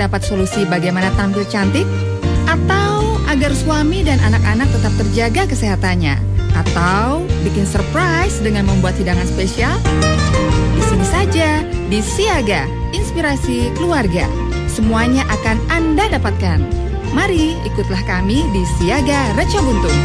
mendapat solusi bagaimana tampil cantik? Atau agar suami dan anak-anak tetap terjaga kesehatannya? Atau bikin surprise dengan membuat hidangan spesial? Di sini saja, di Siaga, Inspirasi Keluarga. Semuanya akan Anda dapatkan. Mari ikutlah kami di Siaga Reca Buntung.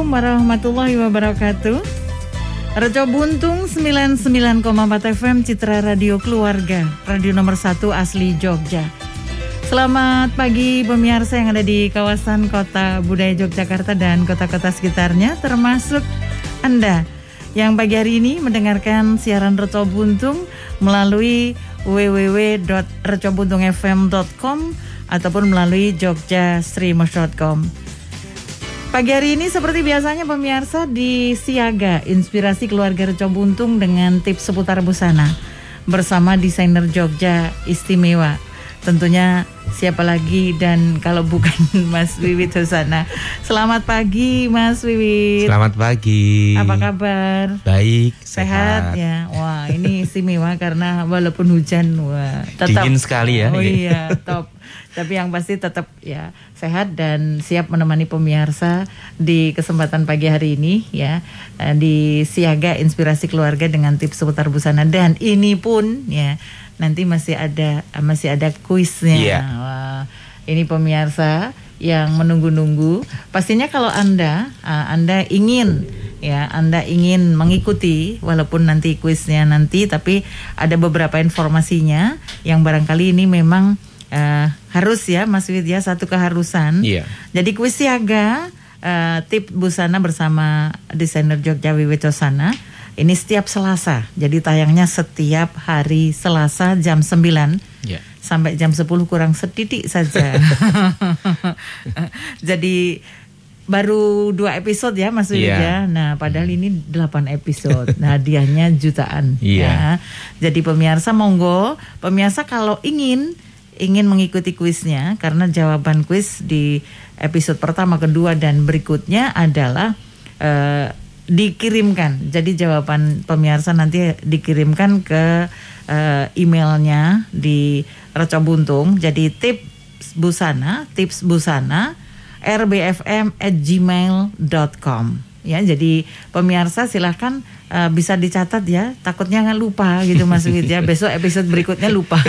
Assalamualaikum warahmatullahi wabarakatuh. Rejo Buntung 99,4 FM Citra Radio Keluarga, radio nomor 1 asli Jogja. Selamat pagi pemirsa yang ada di kawasan kota budaya Yogyakarta dan kota-kota sekitarnya termasuk Anda yang pagi hari ini mendengarkan siaran Rejo Buntung melalui www.recobuntung.fm.com ataupun melalui jogjastreamers.com. Pagi hari ini seperti biasanya pemirsa di Siaga Inspirasi Keluarga Reco Buntung dengan tips seputar busana bersama desainer Jogja istimewa. Tentunya siapa lagi dan kalau bukan Mas Wiwit Husana. Selamat pagi Mas Wiwit. Selamat pagi. Apa kabar? Baik, sehat. sehat ya. Wah, ini istimewa karena walaupun hujan wah tetap dingin sekali ya. Oh iya, top. Tapi yang pasti tetap ya sehat dan siap menemani pemirsa di kesempatan pagi hari ini ya eh, di Siaga Inspirasi Keluarga dengan tips seputar busana dan ini pun ya nanti masih ada masih ada kuisnya. Yeah. Wah, ini pemirsa yang menunggu-nunggu. Pastinya kalau Anda uh, Anda ingin ya Anda ingin mengikuti walaupun nanti kuisnya nanti tapi ada beberapa informasinya yang barangkali ini memang uh, harus ya Mas Widya satu keharusan. Iya. Jadi kuis siaga uh, tip busana bersama desainer Jogja Wiwicosana ini setiap Selasa. Jadi tayangnya setiap hari Selasa jam 9. Yeah. Sampai jam 10 kurang sedikit saja. Jadi baru dua episode ya Mas Widya. Yeah. Nah, padahal ini delapan episode. Nah, hadiahnya jutaan yeah. ya. Jadi pemirsa monggo, pemirsa kalau ingin ingin mengikuti kuisnya karena jawaban kuis di episode pertama, kedua dan berikutnya adalah uh, dikirimkan. Jadi jawaban pemirsa nanti dikirimkan ke uh, emailnya di Reco Buntung. Jadi tips busana, tips busana rbfm at gmail.com ya jadi pemirsa silahkan uh, bisa dicatat ya takutnya nggak lupa gitu Mas Wid ya besok episode berikutnya lupa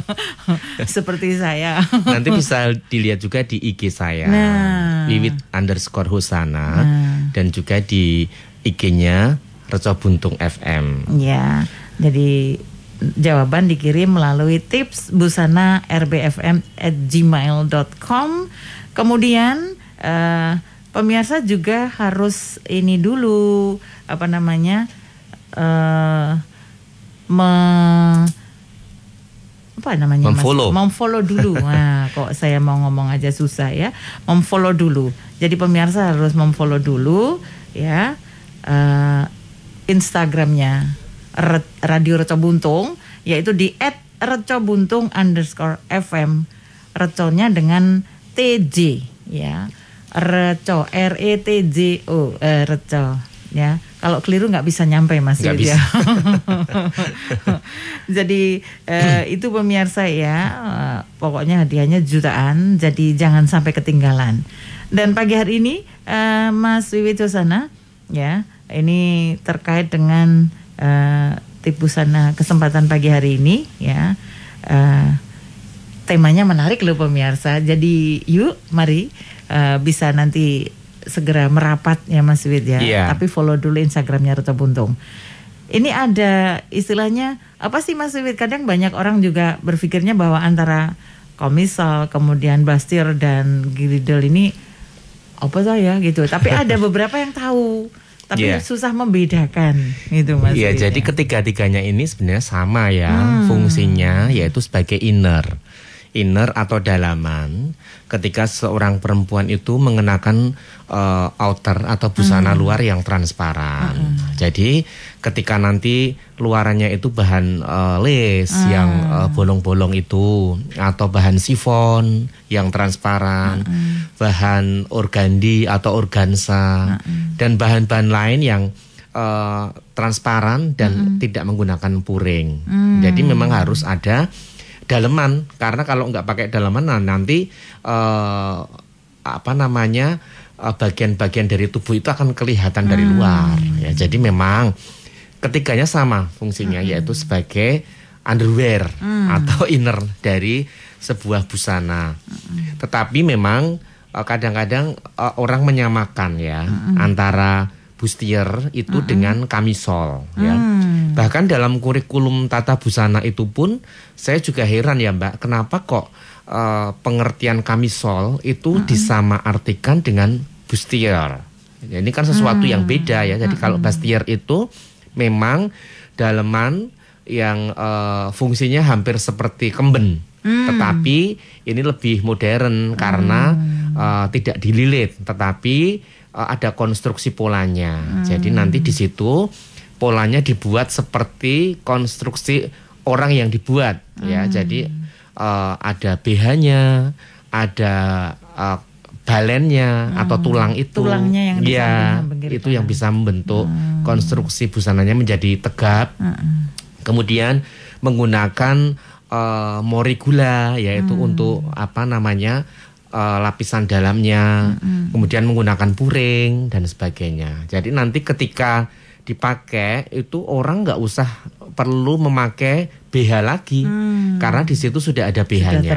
seperti saya nanti bisa dilihat juga di IG saya nah. Wiwit underscore Husana nah. Dan juga di IG-nya Reco Buntung FM ya jadi jawaban dikirim melalui tips busana rbfm at gmail.com kemudian uh, pemirsa juga harus ini dulu apa namanya uh, me apa namanya memfollow. Memfollow dulu. Nah kok saya mau ngomong aja susah ya. Memfollow dulu. Jadi pemirsa harus memfollow dulu ya. Uh, Instagramnya Radio Reco Buntung yaitu di @recobuntung underscore FM reconya dengan TJ ya. Reco R E T J O eh, Reco ya kalau keliru nggak bisa nyampe mas gak bisa. jadi eh, itu pemirsa ya eh, pokoknya hadiahnya jutaan jadi jangan sampai ketinggalan. Dan pagi hari ini eh, Mas Josana ya ini terkait dengan eh, tipu sana kesempatan pagi hari ini ya eh, temanya menarik loh pemirsa jadi yuk mari uh, bisa nanti segera merapat ya Mas Wid ya. Yeah. Tapi follow dulu Instagramnya Reto Buntung. Ini ada istilahnya apa sih Mas Wid? Kadang banyak orang juga berpikirnya bahwa antara komisal kemudian Bastir dan Giridel ini apa tuh ya gitu. Tapi ada beberapa yang tahu. Tapi Yeah. susah membedakan gitu Mas. Iya, Wid, jadi ya. ketiga-tiganya ini sebenarnya sama ya Hmm. fungsinya yaitu sebagai inner. Inner atau dalaman ketika seorang perempuan itu mengenakan uh, outer atau busana hmm. luar yang transparan. Hmm. Jadi ketika nanti luarannya itu bahan uh, lace hmm. yang uh, bolong-bolong itu atau bahan sifon yang transparan, hmm. bahan organdi atau organza hmm. dan bahan-bahan lain yang uh, transparan dan hmm. tidak menggunakan puring. Hmm. Jadi memang harus ada daleman karena kalau nggak pakai daleman nah nanti uh, apa namanya uh, bagian-bagian dari tubuh itu akan kelihatan dari hmm. luar ya jadi memang ketiganya sama fungsinya hmm. yaitu sebagai underwear hmm. atau inner dari sebuah busana hmm. tetapi memang uh, kadang-kadang uh, orang menyamakan ya hmm. antara bustier itu hmm. dengan kamisol ya hmm. bahkan dalam kurikulum tata busana itu pun saya juga heran ya Mbak, kenapa kok uh, pengertian kamisol itu mm-hmm. disamaartikan dengan bustier. Ya, ini kan sesuatu mm. yang beda ya. Jadi mm-hmm. kalau bustier itu memang daleman yang uh, fungsinya hampir seperti kemben. Mm. Tetapi ini lebih modern karena uh, tidak dililit, tetapi ada konstruksi polanya. Mm. Jadi nanti di situ polanya dibuat seperti konstruksi orang yang dibuat ya. Hmm. Jadi uh, ada BH-nya, ada uh, balennya hmm. atau tulang itu tulangnya yang ya itu yang bisa membentuk hmm. konstruksi busananya menjadi tegap hmm. kemudian menggunakan uh, morigula yaitu hmm. untuk apa namanya uh, lapisan dalamnya hmm. kemudian menggunakan puring dan sebagainya jadi nanti ketika dipakai itu orang nggak usah perlu memakai BH lagi hmm. karena di situ sudah ada BH-nya.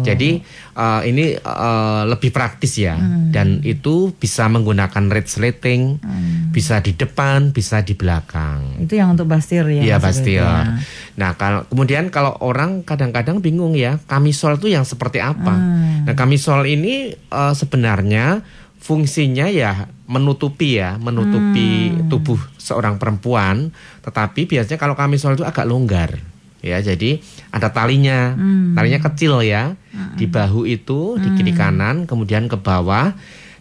Jadi uh, ini uh, lebih praktis ya hmm. dan itu bisa menggunakan red slating, hmm. bisa di depan, bisa di belakang. Itu yang untuk bastir ya. Iya bastir. Ya. Nah kalau kemudian kalau orang kadang-kadang bingung ya kamisol itu yang seperti apa? Hmm. Nah kamisol ini uh, sebenarnya fungsinya ya menutupi ya, menutupi hmm. tubuh seorang perempuan, tetapi biasanya kalau kamisol itu agak longgar. Ya, jadi ada talinya. Hmm. Talinya kecil ya. Hmm. Di bahu itu di kiri hmm. kanan, kemudian ke bawah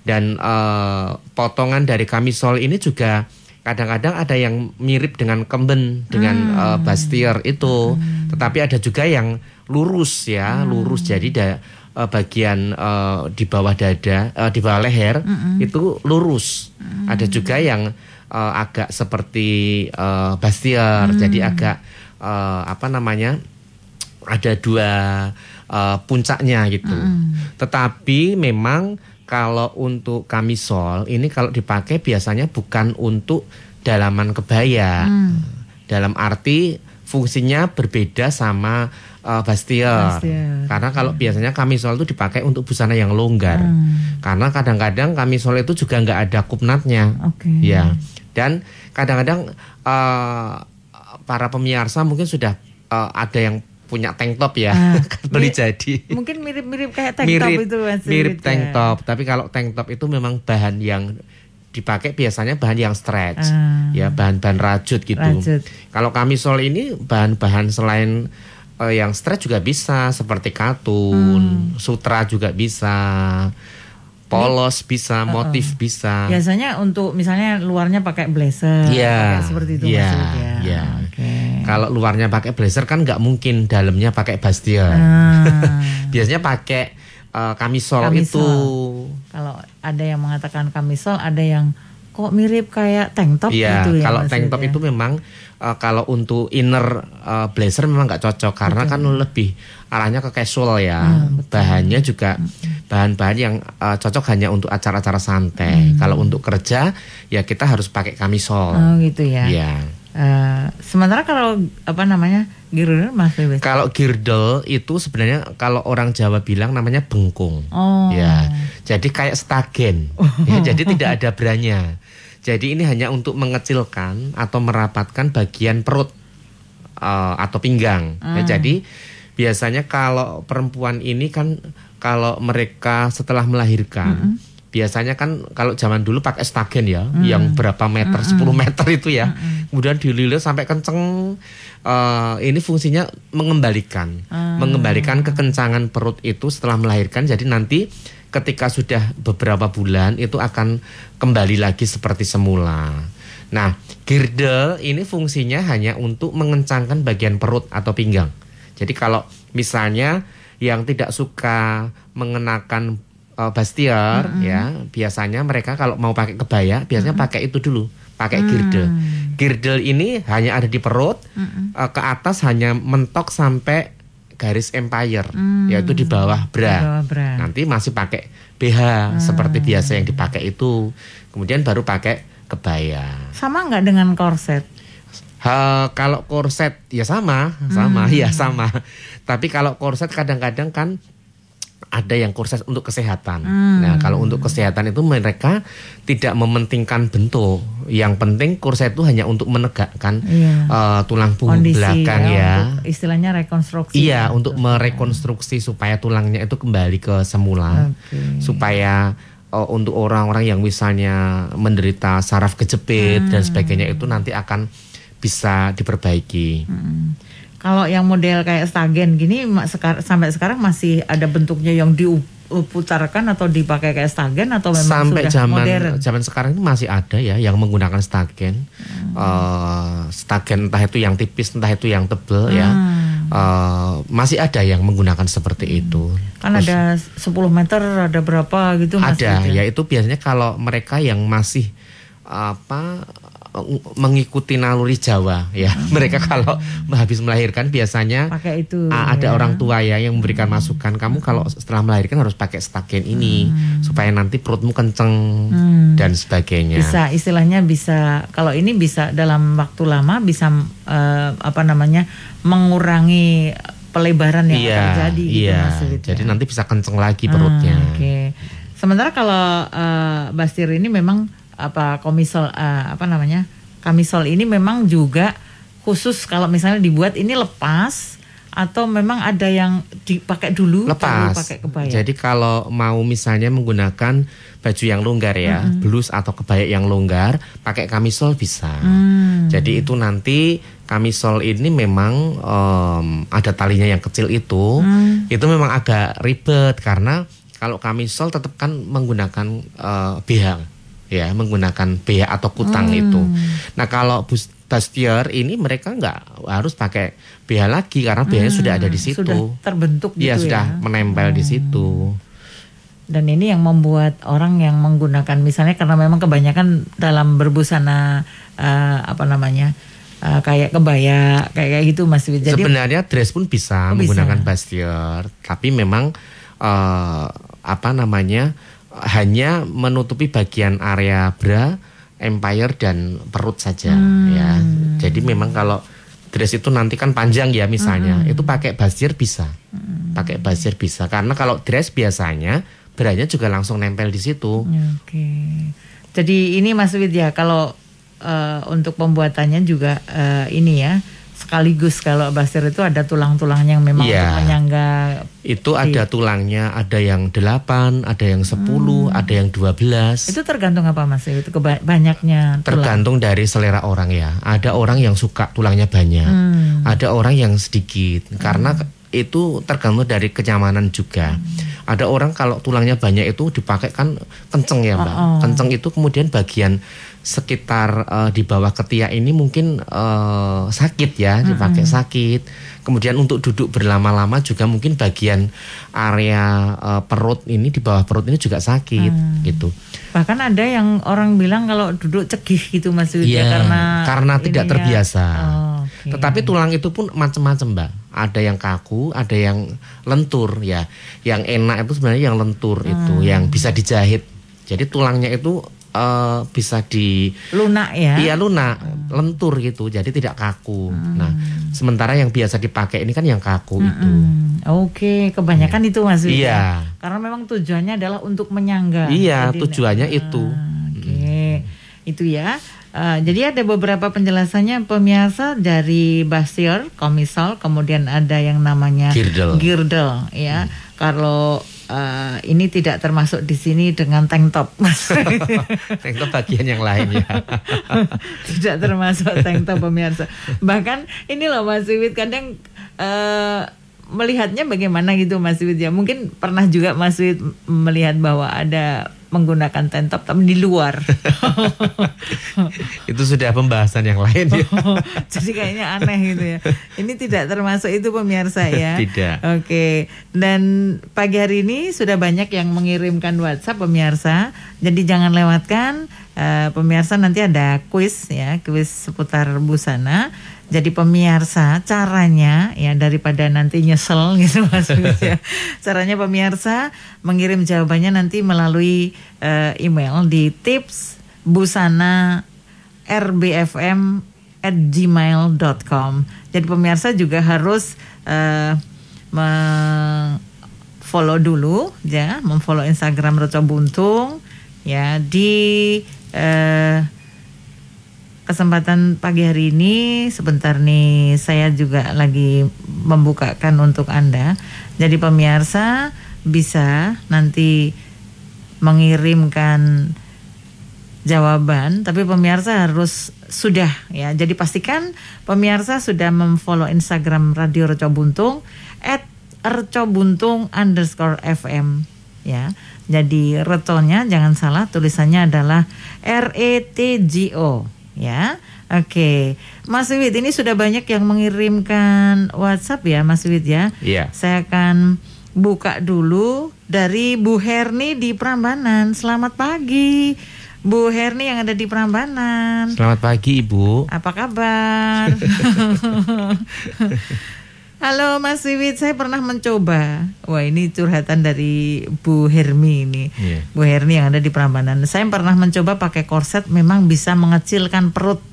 dan uh, potongan dari kamisol ini juga kadang-kadang ada yang mirip dengan kemben dengan hmm. uh, bastier itu, hmm. tetapi ada juga yang lurus ya, hmm. lurus jadi da, uh, bagian uh, di bawah dada, uh, di bawah leher mm -hmm. itu lurus. Mm -hmm. Ada juga yang uh, agak seperti uh, bastier, mm. jadi agak uh, apa namanya? Ada dua uh, puncaknya gitu. Mm. Tetapi memang kalau untuk kamisol ini kalau dipakai biasanya bukan untuk dalaman kebaya. Mm. Dalam arti fungsinya berbeda sama uh, Bastier. Karena kalau hmm. biasanya kamisol itu dipakai untuk busana yang longgar. Hmm. Karena kadang-kadang kamisol itu juga nggak ada kupnatnya. Okay. Ya. Dan kadang-kadang uh, para pemirsa mungkin sudah uh, ada yang punya tank top ya ah, beli jadi mungkin mirip-mirip kayak tank mirip, top itu mas mirip tank ya. top tapi kalau tank top itu memang bahan yang dipakai biasanya bahan yang stretch ah. ya bahan-bahan rajut gitu rajut. kalau kamisol ini bahan-bahan selain uh, yang stretch juga bisa seperti katun, hmm. sutra juga bisa. Polos bisa, motif uh, uh. bisa. Biasanya untuk misalnya luarnya pakai blazer, yeah, seperti itu yeah, maksudnya. Yeah. Okay. Kalau luarnya pakai blazer kan nggak mungkin dalamnya pakai bastion. Uh. Biasanya pakai uh, kamisol, kamisol itu. Kalau ada yang mengatakan kamisol, ada yang kok mirip kayak tank top yeah, gitu ya. Kalau tank top itu memang uh, kalau untuk inner uh, blazer memang nggak cocok karena betul. kan lebih arahnya ke casual ya. Hmm, Bahannya juga bahan-bahan yang uh, cocok hanya untuk acara-acara santai. Hmm. Kalau untuk kerja ya kita harus pakai kamisol. Oh gitu ya. Iya. Uh, sementara kalau apa namanya girdle mas Kalau girdle itu sebenarnya kalau orang Jawa bilang namanya bengkung. Oh. Ya, jadi kayak stagen. Oh. Ya, jadi tidak ada branya. Jadi ini hanya untuk mengecilkan atau merapatkan bagian perut uh, atau pinggang. Hmm. Ya, jadi biasanya kalau perempuan ini kan kalau mereka setelah melahirkan hmm. Biasanya kan kalau zaman dulu pakai stagen ya, hmm. yang berapa meter, hmm. 10 meter itu ya. Hmm. kemudian dililit sampai kenceng. Eh, ini fungsinya mengembalikan, Ah. mengembalikan kekencangan perut itu setelah melahirkan. Jadi nanti ketika sudah beberapa bulan itu akan kembali lagi seperti semula. Nah, girdle ini fungsinya hanya untuk mengencangkan bagian perut atau pinggang. Jadi kalau misalnya yang tidak suka mengenakan uh, bastier ya, biasanya mereka kalau mau pakai kebaya biasanya pakai itu dulu, pakai girdle. Girdle ini hanya ada di perut, uh, ke atas hanya mentok sampai garis empire, yaitu di bawah bra. Di bawah bra. Nanti masih pakai BH seperti biasa yang dipakai itu. Kemudian baru pakai kebaya. Sama nggak dengan korset? Ha, kalau korset ya sama, sama, ya sama. Tapi kalau korset kadang-kadang kan ada yang korset untuk kesehatan. Nah, kalau untuk kesehatan itu mereka tidak mementingkan bentuk. Yang penting korset itu hanya untuk menegakkan Iya. eh, tulang punggung Kondisi belakang ya. untuk istilahnya rekonstruksi. Iya, untuk merekonstruksi supaya tulangnya itu kembali ke semula. Oke. Supaya eh, untuk orang-orang yang misalnya menderita saraf kejepit dan sebagainya itu nanti akan bisa diperbaiki. Hmm. Kalau yang model kayak stagen gini sekar- sampai sekarang masih ada bentuknya yang diputarkan atau dipakai kayak stagen atau memang Sampai sudah zaman modern? zaman sekarang ini masih ada ya yang menggunakan stagen. Eh, stagen entah itu yang tipis, entah itu yang tebel ya. Eh, masih ada yang menggunakan seperti itu. Kan ada 10 meter ada berapa gitu Mas ada Yud, ya itu biasanya kalau mereka yang masih apa mengikuti naluri Jawa ya mereka kalau habis melahirkan biasanya Pakai itu. ada ya. orang tua ya yang memberikan masukan kamu kalau setelah melahirkan harus pakai stagen ini supaya nanti perutmu kenceng dan sebagainya bisa istilahnya bisa kalau ini bisa dalam waktu lama bisa eh, apa namanya mengurangi pelebaran yang iya terjadi gitu iya Mas jadi ya. nanti bisa kenceng lagi perutnya Ah, Oke. Sementara kalau eh, Bastir ini memang apa komisol eh, apa namanya kamisol ini memang juga khusus kalau misalnya dibuat ini lepas atau memang ada yang dipakai dulu lepas. pakai kebaya. Jadi kalau mau misalnya menggunakan baju yang longgar ya, blus atau kebaya yang longgar, pakai kamisol bisa. Hmm. Jadi itu nanti kamisol ini memang em, ada talinya yang kecil itu, Hmm. itu memang agak ribet karena kalau kamisol tetap kan menggunakan eh, BH ya, menggunakan BH atau kutang Hmm. itu. Nah kalau bus bustier ini mereka nggak harus pakai BH lagi karena BH sudah ada di situ. Hmm. Sudah terbentuk Iya gitu sudah ya. menempel di situ. Dan ini yang membuat orang yang menggunakan misalnya karena memang kebanyakan dalam berbusana eh, apa namanya eh, kayak kebaya kayak kayak gitu Mas. Jadi Sebenarnya dress pun bisa Oh, bisa. menggunakan bustier, tapi memang eh, apa namanya hanya menutupi bagian area bra, empire dan perut saja Hmm. ya. Jadi memang kalau dress itu nanti kan panjang ya misalnya, Hmm. itu pakai bustier bisa, pakai bustier bisa karena kalau dress biasanya branya juga langsung nempel di situ. Oke. Jadi ini Mas Wid ya kalau eh, untuk pembuatannya juga eh, ini ya sekaligus kalau basir itu ada tulang-tulang yang memang Iya. untuk menyangga Itu Iya. ada tulangnya, ada yang 8, ada yang 10, ada yang 12. Hmm. itu tergantung apa Mas? Itu banyaknya tulang. Tergantung dari selera orang ya. Ada orang yang suka tulangnya banyak, Hmm. ada orang yang sedikit. Karena itu tergantung dari kenyamanan juga. Ada orang kalau tulangnya banyak itu dipakai kan kenceng ya mbak. Oh, oh. Kenceng itu kemudian bagian sekitar eh, di bawah ketiak ini mungkin eh, sakit ya, dipakai sakit. Kemudian untuk duduk berlama-lama juga mungkin bagian area eh, perut ini di bawah perut ini juga sakit gitu. Bahkan ada yang orang bilang kalau duduk cegih gitu Mas Wid ya Iya, karena karena tidak ininya- terbiasa. Oh, oke. Tetapi tulang itu pun macam-macam, Mbak. Ada yang kaku, ada yang lentur ya. Yang enak itu sebenarnya yang lentur itu, Hmm. yang bisa dijahit. Jadi tulangnya itu eh, bisa di lunak ya. Iya lunak, lentur gitu, jadi tidak kaku. Hmm. Nah, sementara yang biasa dipakai ini kan yang kaku itu. Hmm, Oke, kebanyakan itu Mas Wid. Iya. ya? Karena memang tujuannya adalah untuk menyangga. Iya, Jadi, tujuannya ah, itu. Oke, itu ya. Eh, jadi ada beberapa penjelasannya pemirsa dari Basir, komisal, kemudian ada yang namanya Girdle. girdle, ya. Kalau eh, ini tidak termasuk di sini dengan tank top. Tank top bagian yang lain ya. tidak termasuk tank top pemirsa. Bahkan ini loh Mas Wiwit kadang eh, melihatnya bagaimana gitu Mas Wiwit ya. Mungkin pernah juga Mas Wiwit melihat bahwa ada menggunakan tank top tapi di luar. itu sudah pembahasan yang lain ya. Jadi kayaknya aneh gitu ya. Ini tidak termasuk itu pemirsa ya. Tidak. Oke. Dan pagi hari ini sudah banyak yang mengirimkan WhatsApp pemirsa. Jadi jangan lewatkan eh, pemirsa nanti ada kuis ya, kuis seputar busana. Jadi pemirsa caranya ya daripada nanti nyesel gitu maksudnya. Caranya pemirsa mengirim jawabannya nanti melalui eh, email di tips busana rbfm at gmail.com Jadi pemirsa juga harus eh, me- follow dulu ya, memfollow Instagram Roco Buntung ya di eh, kesempatan pagi hari ini sebentar nih saya juga lagi membukakan untuk Anda. Jadi pemirsa bisa nanti mengirimkan jawaban, tapi pemirsa harus sudah ya. Jadi pastikan pemirsa sudah memfollow Instagram Radio Reco Buntung at Reco Buntung underscore FM ya. Jadi reconya jangan salah tulisannya adalah R E T G O ya. Oke, Mas Wid ini sudah banyak yang mengirimkan WhatsApp ya, Mas Wid ya. Iya. Saya akan buka dulu dari Bu Herni di Prambanan. Selamat pagi, Bu Herni yang ada di Prambanan. Selamat pagi Ibu. Apa kabar? Halo Mas Wiwit, saya pernah mencoba. Wah ini curhatan dari Bu Hermi ini. Iya. Bu Herni yang ada di Prambanan. Saya pernah mencoba pakai korset, memang bisa mengecilkan perut.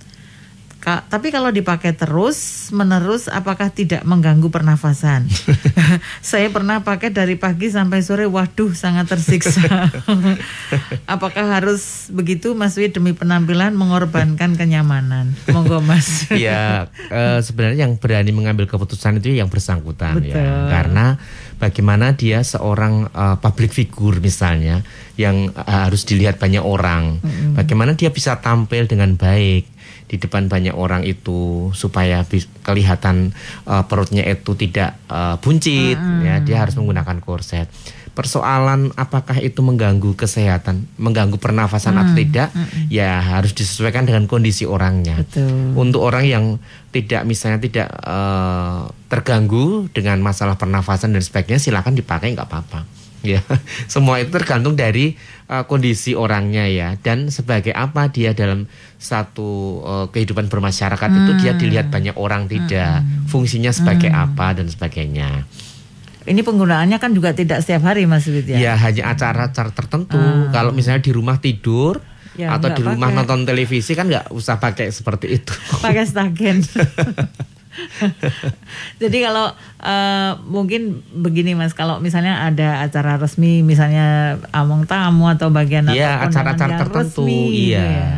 Ka- tapi kalau dipakai terus menerus, apakah tidak mengganggu pernafasan? saya pernah pakai dari pagi sampai sore, waduh sangat tersiksa. apakah harus begitu Mas Wid demi penampilan mengorbankan kenyamanan? Monggo Mas. Ya eh, sebenarnya yang berani mengambil keputusan itu yang bersangkutan Betul. ya. Karena bagaimana dia seorang eh, public figure misalnya yang eh, harus dilihat banyak orang. Bagaimana dia bisa tampil dengan baik di depan banyak orang itu supaya bis- kelihatan eh, perutnya itu tidak eh, buncit ya dia harus menggunakan korset. Persoalan apakah itu mengganggu kesehatan, mengganggu pernafasan atau tidak, ya harus disesuaikan dengan kondisi orangnya. Betul. Untuk orang yang tidak misalnya tidak eh, terganggu dengan masalah pernafasan dan sebagainya, silakan dipakai nggak apa-apa. Ya, semua itu tergantung dari eh, kondisi orangnya ya dan sebagai apa dia dalam satu eh, kehidupan bermasyarakat itu dia dilihat banyak orang tidak, fungsinya sebagai apa dan sebagainya. Ini penggunaannya kan juga tidak setiap hari Mas Wid ya. Ya hanya acara-acara tertentu. Kalau misalnya di rumah tidur Ya, atau di rumah pakai. nonton televisi kan nggak usah pakai seperti itu. pakai stagen. Jadi kalau eh, mungkin begini mas, kalau misalnya ada acara resmi, misalnya among tamu atau bagian atau kondangan acara-acara tertentu, resmi iya. ya.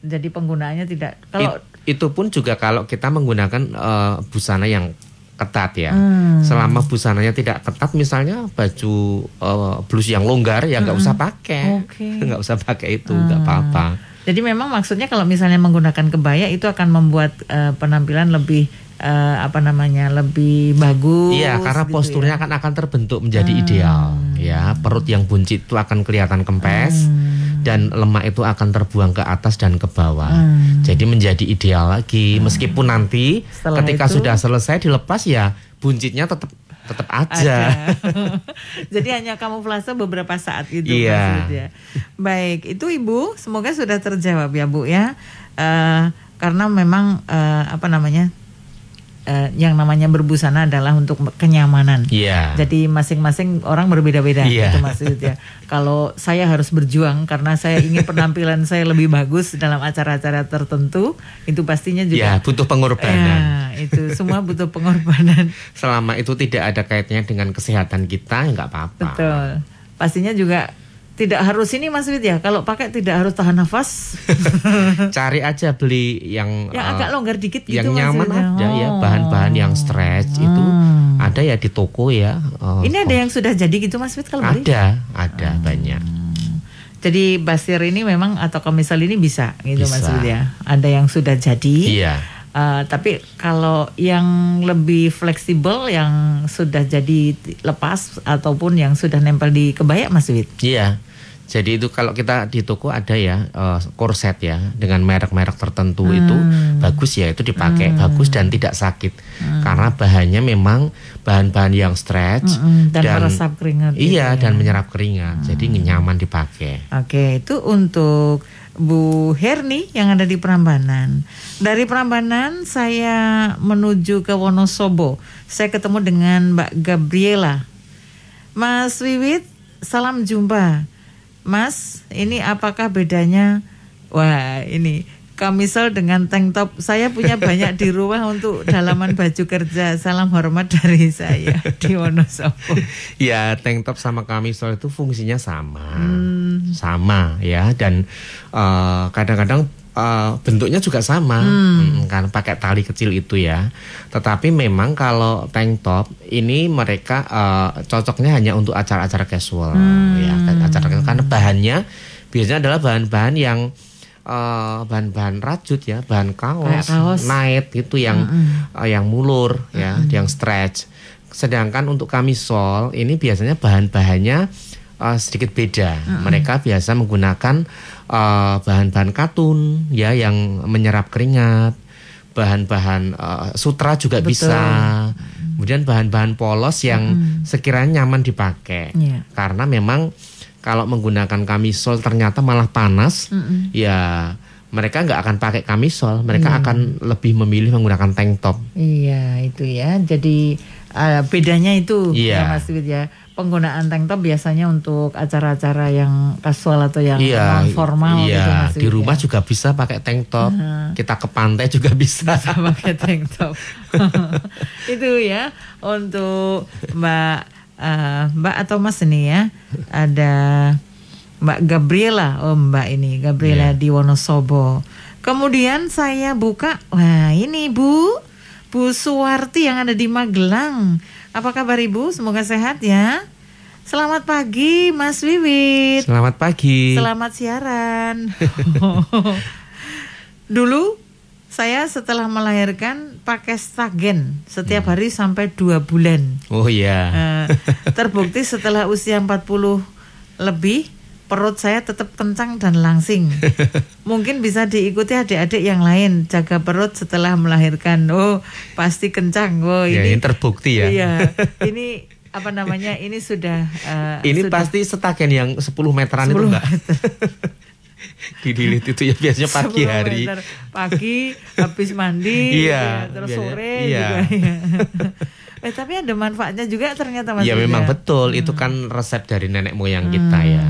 Jadi penggunaannya tidak kalau It- itu pun juga kalau kita menggunakan eh, busana yang ketat ya. Hmm. Selama busananya tidak ketat, misalnya baju eh, blus yang longgar ya nggak usah pakai, nggak usah pakai itu, nggak apa-apa. Jadi memang maksudnya kalau misalnya menggunakan kebaya itu akan membuat eh, penampilan lebih eh, apa namanya lebih bagus. Iya, karena gitu posturnya ya. kan akan terbentuk menjadi ideal. Ya, perut yang buncit itu akan kelihatan kempes dan lemak itu akan terbuang ke atas dan ke bawah. Jadi menjadi ideal lagi. Meskipun nanti Setelah ketika itu- sudah selesai dilepas ya buncitnya tetap tetap aja. Jadi hanya kamuflase beberapa saat gitu Iya. maksudnya. Baik, itu Ibu, semoga sudah terjawab ya Bu ya. Eh, karena memang eh, apa namanya? Eh, yang namanya berbusana adalah untuk kenyamanan. Iya. Jadi masing-masing orang berbeda-beda Iya. itu maksudnya. Kalau saya harus berjuang karena saya ingin penampilan saya lebih bagus dalam acara-acara tertentu, itu pastinya juga Ya, butuh pengorbanan. Ya, itu semua butuh pengorbanan. Selama itu tidak ada kaitannya dengan kesehatan kita, nggak apa-apa. Betul. Pastinya juga tidak harus ini Mas Wid ya. Kalau pakai tidak harus tahan nafas. Cari aja beli yang yang eh, agak longgar dikit gitu yang Mas nyaman ya. ada ya Oh. bahan-bahan yang stretch itu Hmm. ada ya di toko ya. Eh, Ini ada yang sudah jadi gitu Mas Wid kalau beli? ada ada banyak. Jadi basir ini memang atau kemisal ini bisa gitu Mas Bisa. Wid ya. Ada yang sudah jadi. Iya. Eh, tapi kalau yang lebih fleksibel yang sudah jadi lepas ataupun yang sudah nempel di kebaya Mas Wid. Iya. Jadi itu kalau kita di toko ada ya eh, korset ya dengan merek-merek tertentu itu Hmm. bagus ya itu dipakai bagus dan tidak sakit karena bahannya memang bahan-bahan yang stretch Mm-mm, dan meresap keringat gitu Iya ya. dan menyerap keringat. Jadi nyaman dipakai. Oke, itu untuk Bu Herni yang ada di Prambanan. Dari Prambanan saya menuju ke Wonosobo. Saya ketemu dengan Mbak Gabriela. Mas Wiwit, salam jumpa. Mas, ini apakah bedanya? Wah, ini kamisel dengan tank top. Saya punya banyak di rumah untuk dalaman baju kerja. Salam hormat dari saya di Wonosobo. Ya tank top sama kamisol itu fungsinya sama, Hmm. sama ya dan eh, kadang-kadang eh, bentuknya juga sama, Hmm, kan pakai tali kecil itu ya. Tetapi memang kalau tank top ini mereka eh, cocoknya hanya untuk acara-acara casual, ya acara casual karena bahannya biasanya adalah bahan-bahan yang eh, bahan-bahan rajut ya, bahan kaos, Kayak kaos. night itu yang eh, yang mulur ya, yang stretch. Sedangkan untuk kamisol ini biasanya bahan-bahannya eh, sedikit beda. Mereka biasa menggunakan eh, bahan-bahan katun ya yang menyerap keringat, bahan-bahan eh, sutra juga Betul. bisa. Kemudian bahan-bahan polos yang sekiranya nyaman dipakai. Iya. Karena memang kalau menggunakan kamisol ternyata malah panas, ya mereka nggak akan pakai kamisol, mereka akan lebih memilih menggunakan tank top. Iya itu ya. Jadi eh, bedanya itu Iya. ya Mas Wid ya. Penggunaan tank top biasanya untuk acara-acara yang kasual atau yang Iya, non formal iya. gitu di rumah ya. juga bisa pakai tank top. Kita ke pantai juga bisa. Bisa pakai tank top. itu ya untuk Mbak eh, Mbak atau Mas ini ya. Ada Mbak Gabriela. Oh, Mbak ini Gabriela Iya. di Wonosobo. Kemudian saya buka, wah ini Bu, Bu Suwarti yang ada di Magelang. Apa kabar Ibu? Semoga sehat ya. Selamat pagi Mas Wiwit. Selamat pagi. Selamat siaran. Dulu saya setelah melahirkan pakai stagen setiap Hmm. hari sampai dua bulan. Oh iya. Eh, terbukti setelah usia 40 lebih perut saya tetap kencang dan langsing. Mungkin bisa diikuti adik-adik yang lain jaga perut setelah melahirkan. Oh, pasti kencang. Oh, ya, ini ini terbukti ya. Iya, ini apa namanya? Ini sudah eh, Ini sudah pasti setagen yang 10 meteran 10 itu enggak? meter. Dililit itu ya biasanya pagi 10 hari. meter. Pagi habis mandi, Iya, ya, terus biasanya- sore iya. juga. ya. eh tapi ada manfaatnya juga ternyata Mas. Ya memang betul, itu kan resep dari nenek moyang kita ya.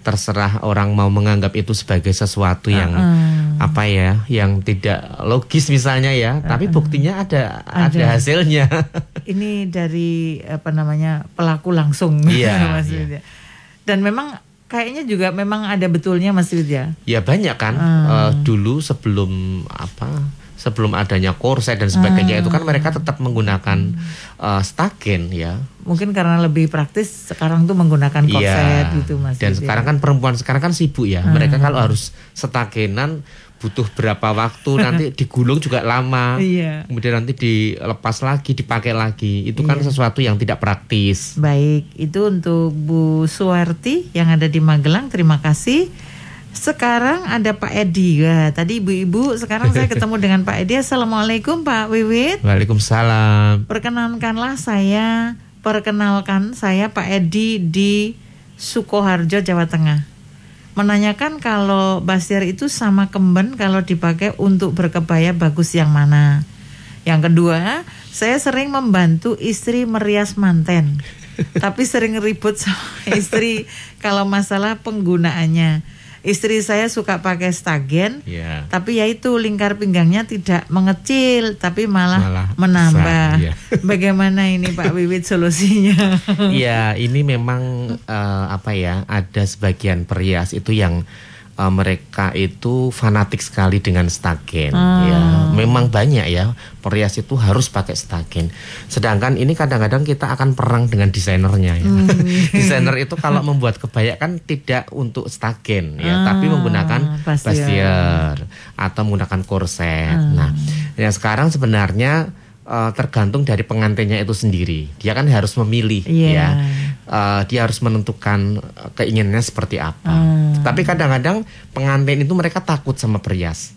Terserah orang mau menganggap itu sebagai sesuatu yang Hmm. apa ya, yang tidak logis misalnya ya, tapi buktinya ada ada, Ada. hasilnya. Ini dari apa namanya pelaku langsung, Iya, iya. Widya. Dan memang kayaknya juga memang ada betulnya Mas Widya. Ya banyak kan Hmm. eh, dulu sebelum apa sebelum adanya korset dan sebagainya itu kan mereka tetap menggunakan eh, stagen ya. Mungkin karena lebih praktis sekarang tuh menggunakan korset gitu Mas. Dan Widya. sekarang kan perempuan sekarang kan sibuk ya. Mereka kalau harus stagenan butuh berapa waktu nanti digulung juga lama. Iya. Kemudian nanti dilepas lagi, dipakai lagi. Itu kan sesuatu yang tidak praktis. Baik, itu untuk Bu Suwarti yang ada di Magelang. Terima kasih. Sekarang ada Pak Edi. Wah, tadi ibu-ibu, sekarang saya ketemu dengan Pak Edi. Assalamualaikum Pak Wiwit. Waalaikumsalam. Perkenankanlah saya, perkenalkan saya Pak Edi di Sukoharjo, Jawa Tengah. Menanyakan kalau basir itu sama kemben kalau dipakai untuk berkebaya bagus yang mana. Yang kedua, saya sering membantu istri merias manten. tapi sering ribut sama istri kalau masalah penggunaannya. Istri saya suka pakai stagen, Ya. tapi ya itu lingkar pinggangnya tidak mengecil, tapi malah, Malah menambah. besar, iya. Bagaimana ini Pak Wiwit solusinya? Iya, ini memang eh, apa ya? Ada sebagian perias itu yang eh, mereka itu fanatik sekali dengan stagen. Ah. Ya, memang banyak ya perias itu harus pakai stagen. Sedangkan ini kadang-kadang kita akan perang dengan desainernya ya. Hmm. Desainer itu kalau membuat kebaya kan tidak untuk stagen ya, Ah, tapi menggunakan pastier atau menggunakan korset. Ah. Nah, yang sekarang sebenarnya eh, tergantung dari pengantinnya itu sendiri. Dia kan harus memilih Iya. ya. Eh, dia harus menentukan eh, keinginannya seperti apa. Ah. Tapi kadang-kadang pengantin itu mereka takut sama perias.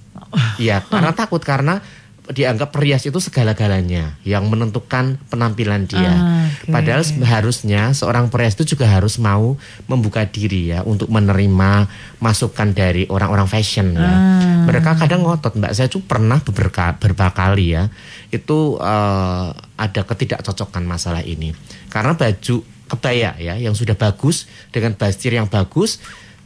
Iya, karena takut karena dianggap perias itu segala-galanya yang menentukan penampilan dia. Ah, oke. Padahal se- harusnya seorang perias itu juga harus mau membuka diri ya untuk menerima masukan dari orang-orang fashion ya. Ah. Mereka kadang ngotot, Mbak. Saya tuh pernah beberapa beberapa kali ya itu eh, ada ketidakcocokan masalah ini. Karena baju kebaya ya yang sudah bagus dengan bastir yang bagus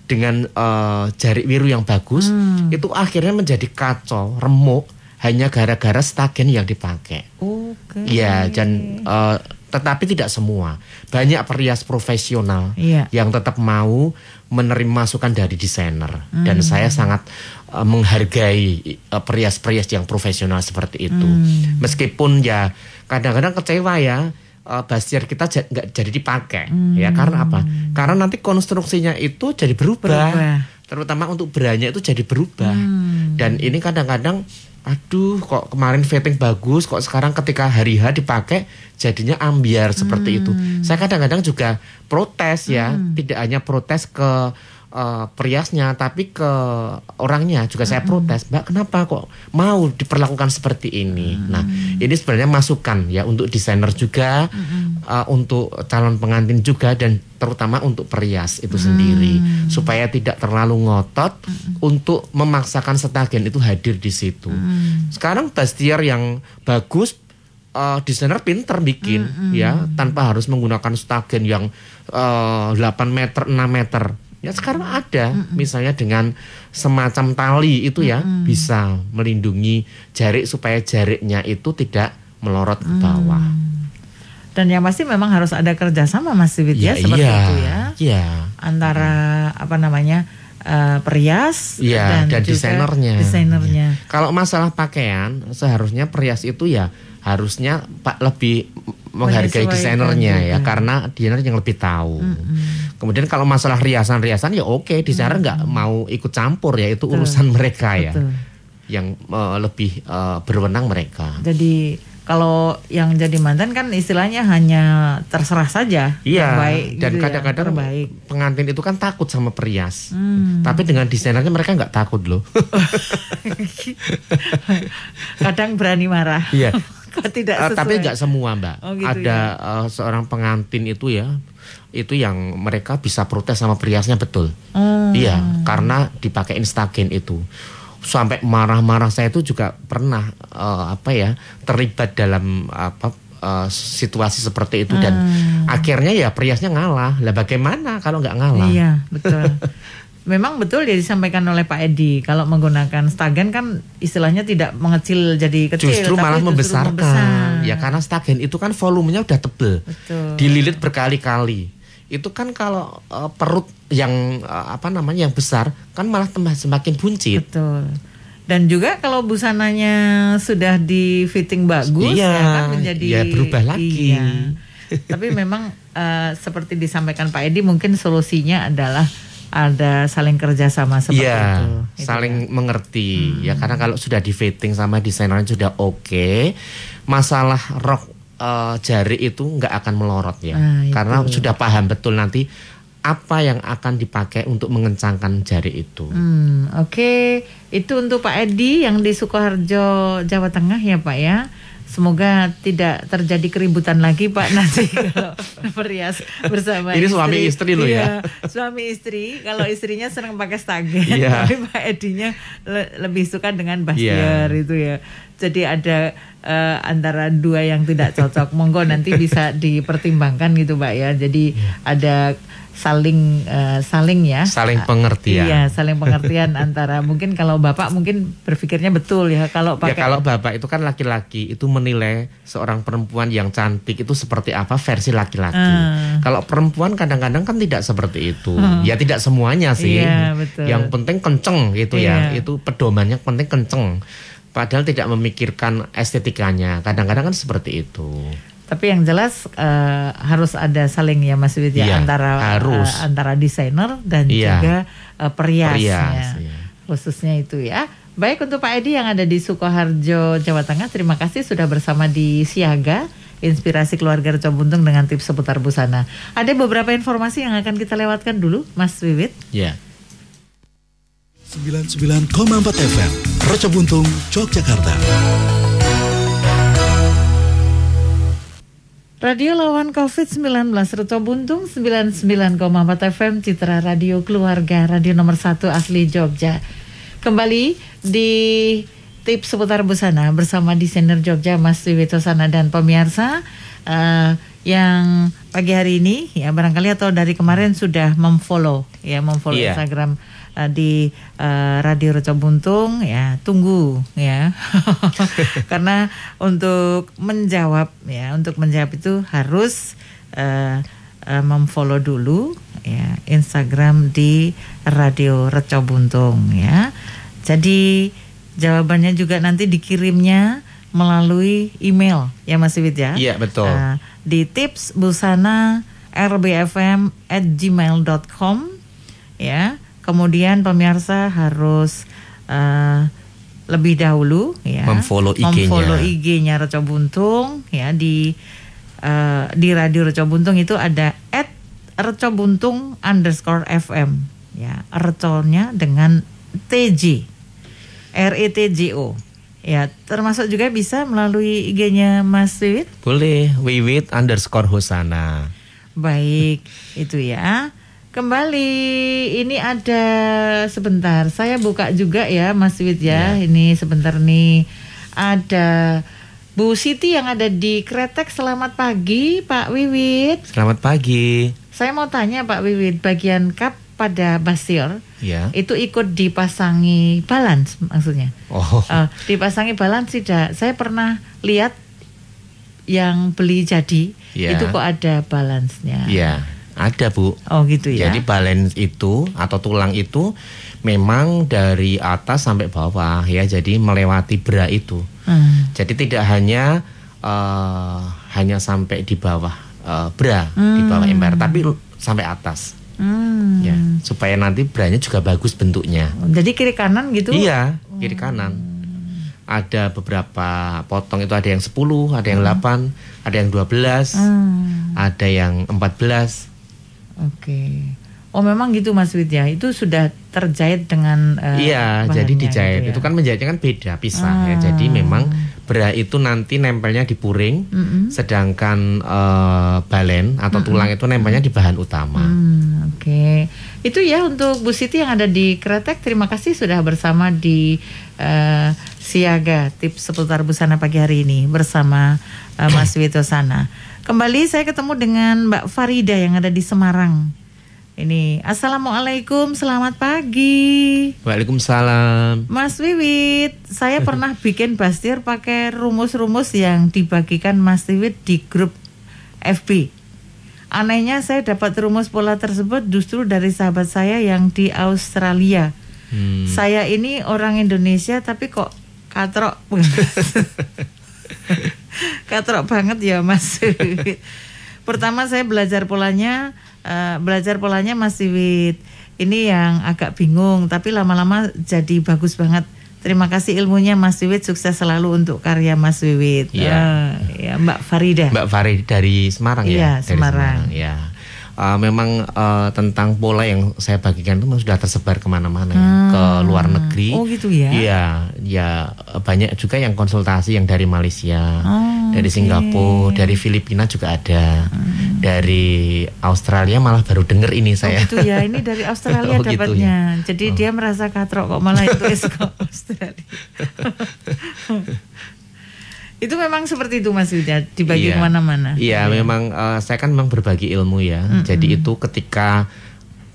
dengan eh, jari wiru yang bagus Hmm. itu akhirnya menjadi kacau, remuk hanya gara-gara stagen yang dipakai. Oke. Iya, dan eh, tetapi tidak semua. Banyak perias profesional Iya. yang tetap mau menerima masukan dari desainer. Hmm. Dan saya sangat eh, menghargai eh, perias-perias yang profesional seperti itu. Hmm. Meskipun ya kadang-kadang kecewa ya. eh, Basir kita nggak jadi dipakai ya karena apa? Karena nanti konstruksinya itu jadi berubah, Berubah. terutama untuk beranya itu jadi berubah Hmm. dan ini kadang-kadang aduh kok kemarin fitting bagus kok sekarang ketika hari H dipakai jadinya ambiar seperti itu. Saya kadang-kadang juga protes ya tidak hanya protes ke eh, periasnya tapi ke orangnya juga saya protes mbak kenapa kok mau diperlakukan seperti ini? Nah ini sebenarnya masukan ya untuk desainer juga eh, untuk calon pengantin juga dan terutama untuk perias itu sendiri supaya tidak terlalu ngotot untuk memaksakan stagen itu hadir di situ. Sekarang bastier yang bagus eh, desainer pinter bikin ya tanpa harus menggunakan stagen yang eh, 8 meter 6 meter. Ya sekarang ada misalnya dengan semacam tali itu ya bisa melindungi jari supaya jariknya itu tidak melorot ke bawah. Dan yang pasti memang harus ada kerjasama Mas Wiwit ya, seperti iya, itu ya. Iya. Antara apa namanya eh, perias Iya, dan juga desainernya. Desainernya. Kalau masalah pakaian, seharusnya perias itu ya harusnya Pak lebih menghargai desainernya ya juga. karena desainer yang lebih tahu. Kemudian kalau masalah riasan-riasan ya oke, desainer nggak mau ikut campur ya itu urusan mereka ya. Betul. Yang eh, lebih eh, berwenang mereka. Jadi kalau yang jadi mantan kan istilahnya hanya terserah saja. Iya, terbaik dan gitu ya, kadang-kadang terbaik. pengantin itu kan takut sama perias. Hmm. Tapi dengan desainernya mereka nggak takut loh. Kadang berani marah. Iya. Kok tidak sesuai. tapi nggak semua mbak. Oh, gitu Ada eh, seorang pengantin itu ya, itu yang mereka bisa protes sama periasnya betul. Oh. Iya, karena dipakai instagen itu. Sampai marah-marah saya itu juga pernah eh, apa ya terlibat dalam apa eh, situasi seperti itu dan Hmm. akhirnya ya periasnya ngalah. Lah bagaimana kalau nggak ngalah? Iya, betul. Memang betul ya disampaikan oleh Pak Edi kalau menggunakan stagen kan istilahnya tidak mengecil jadi kecil Justru tapi malah justru membesarkan. membesar. Ya karena stagen itu kan volumenya udah tebel. Betul. Dililit berkali-kali. Itu kan kalau eh, perut yang eh, apa namanya yang besar kan malah tambah semakin buncit. Betul. Dan juga kalau busananya sudah di fitting bagus Iya, ya kan menjadi ya berubah lagi. Iya. Tapi memang eh, seperti disampaikan Pak Edi mungkin solusinya adalah ada saling kerjasama seperti Iya, itu. Ya. saling mengerti ya karena kalau sudah di fitting sama desainernya sudah oke, masalah rok eh, jari itu nggak akan melorot ya, Ah, itu. karena sudah paham betul nanti apa yang akan dipakai untuk mengencangkan jari itu. Hmm, oke. Itu untuk Pak Edi yang di Sukoharjo, Jawa Tengah ya Pak ya. Semoga tidak terjadi keributan lagi Pak nanti kalau perias bersama Ini suami istri loh ya. Iya, suami istri. Kalau istrinya senang pakai stagen, Iya. tapi Pak Edinya le- lebih suka dengan bastier Iya. itu ya. Jadi ada eh, antara dua yang tidak cocok. Monggo nanti bisa dipertimbangkan gitu, Mbak ya. Jadi ada saling eh, saling ya. Saling pengertian. Iya, saling pengertian antara mungkin kalau Bapak mungkin berpikirnya betul ya kalau Ya pakai kalau bapak itu kan laki-laki itu menilai seorang perempuan yang cantik itu seperti apa versi laki-laki. Hmm. Kalau perempuan kadang-kadang kan tidak seperti itu. Ya tidak semuanya sih. Iya, betul. Yang penting kenceng gitu ya. Iya. Itu pedomannya penting kenceng. Padahal tidak memikirkan estetikanya. Kadang-kadang kan seperti itu. Tapi yang jelas eh, harus ada saling ya Mas Wid ya antara harus. eh, antara desainer dan Iya. juga eh, perias, Perias, ya. Khususnya itu ya. Baik untuk Pak Edi yang ada di Sukoharjo, Jawa Tengah, terima kasih sudah bersama di Siaga. Inspirasi keluarga Reco Buntung dengan tips seputar busana. Ada beberapa informasi yang akan kita lewatkan dulu, Mas Wiwit. Ya. 99,4 FM Roco Buntung, Yogyakarta. Radio lawan COVID-19 Reco Buntung 99,4 FM Citra Radio Keluarga Radio nomor 1 asli Jogja Kembali di tips seputar busana bersama desainer Jogja Mas Wiwito Sana dan pemirsa eh, yang pagi hari ini ya barangkali atau dari kemarin sudah memfollow ya memfollow Iya. Instagram eh, di eh, Radio Reco Buntung ya tunggu ya. Karena untuk menjawab ya untuk menjawab itu harus eh, eh, memfollow dulu ya Instagram di Radio Reco Buntung ya. Jadi jawabannya juga nanti dikirimnya melalui email ya Mas Wid ya? Iya, betul. Eh, di tips busana rbfm at gmail.com ya kemudian pemirsa harus eh, lebih dahulu ya Memfollow IG-nya. memfollow IG-nya Reco Buntung ya di eh, di radio Reco Buntung itu ada at Reco Buntung underscore FM ya Reconya dengan TJ R E T J O ya termasuk juga bisa melalui IG-nya Mas Wiwit Boleh wiwit underscore hosana. Baik, itu ya. Kembali ini ada sebentar. Saya buka juga ya Mas Wid ya. Ini sebentar nih ada Bu Siti yang ada di Kretek. Selamat pagi Pak Wiwit. Selamat pagi. Saya mau tanya Pak Wiwit, bagian kap pada Basir Ya. itu ikut dipasangi balance maksudnya. Oh. Eh, dipasangi balance tidak. Saya pernah lihat yang beli jadi Ya. itu kok ada balance-nya. Iya, ada Bu. Oh gitu ya. Jadi balance itu atau tulang itu memang dari atas sampai bawah ya. Jadi melewati bra itu. Hmm. Jadi tidak hanya eh, hanya sampai di bawah eh, bra, di bawah ember, tapi sampai atas. Hmm. Ya, supaya nanti branya juga bagus bentuknya. Jadi kiri kanan gitu. Iya, kiri kanan. Ada beberapa potong itu ada yang 10, ada yang 8, ada yang 12, Hmm. ada yang 14. Oke. Oh memang gitu Mas Wid ya. Itu sudah terjahit dengan eh, iya, jadi dijahit. gitu ya. Itu kan menjahitnya kan beda, pisah ya. Ah. Jadi memang bra itu nanti nempelnya di puring, Mm-mm. sedangkan eh, balen atau tulang itu nempelnya di bahan utama. Hmm, Oke, itu ya untuk Bu Siti yang ada di Kretek. Terima kasih sudah bersama di eh, Siaga tips seputar busana pagi hari ini bersama eh, Mas Wito Sana. Kembali saya ketemu dengan Mbak Farida yang ada di Semarang. Ini Assalamualaikum, selamat pagi. Waalaikumsalam. Mas Wiwit, saya pernah bikin bastir pakai rumus-rumus yang dibagikan Mas Wiwit di grup FB. Anehnya saya dapat rumus pola tersebut justru dari sahabat saya yang di Australia. Hmm. Saya ini orang Indonesia tapi kok katrok. katrok banget ya Mas. Pertama saya belajar polanya, eh, belajar polanya Mas Wiwit. Ini yang agak bingung, tapi lama-lama jadi bagus banget. Terima kasih ilmunya Mas Wiwit, sukses selalu untuk karya Mas Wiwit. Iya. Eh, ya Mbak Farida. Mbak Farid dari Semarang Iya, ya? Dari Semarang. Ya. Uh, memang uh, tentang pola yang saya bagikan itu sudah tersebar ke mana-mana ya, Hmm. ke luar negeri. Oh, gitu ya? Iya, ya banyak juga yang konsultasi yang dari Malaysia, Oh, dari. Hmm. Singapura, dari Filipina juga ada, dari Australia malah baru dengar ini Oh saya. gitu ya, ini dari Australia Oh, gitu dapatnya. Jadi dia merasa katrok kok malah itu kok Australia. Itu memang seperti itu Mas Yuda, dibagi Iya. ke mana-mana. Iya, memang eh, saya kan memang berbagi ilmu ya. Jadi itu ketika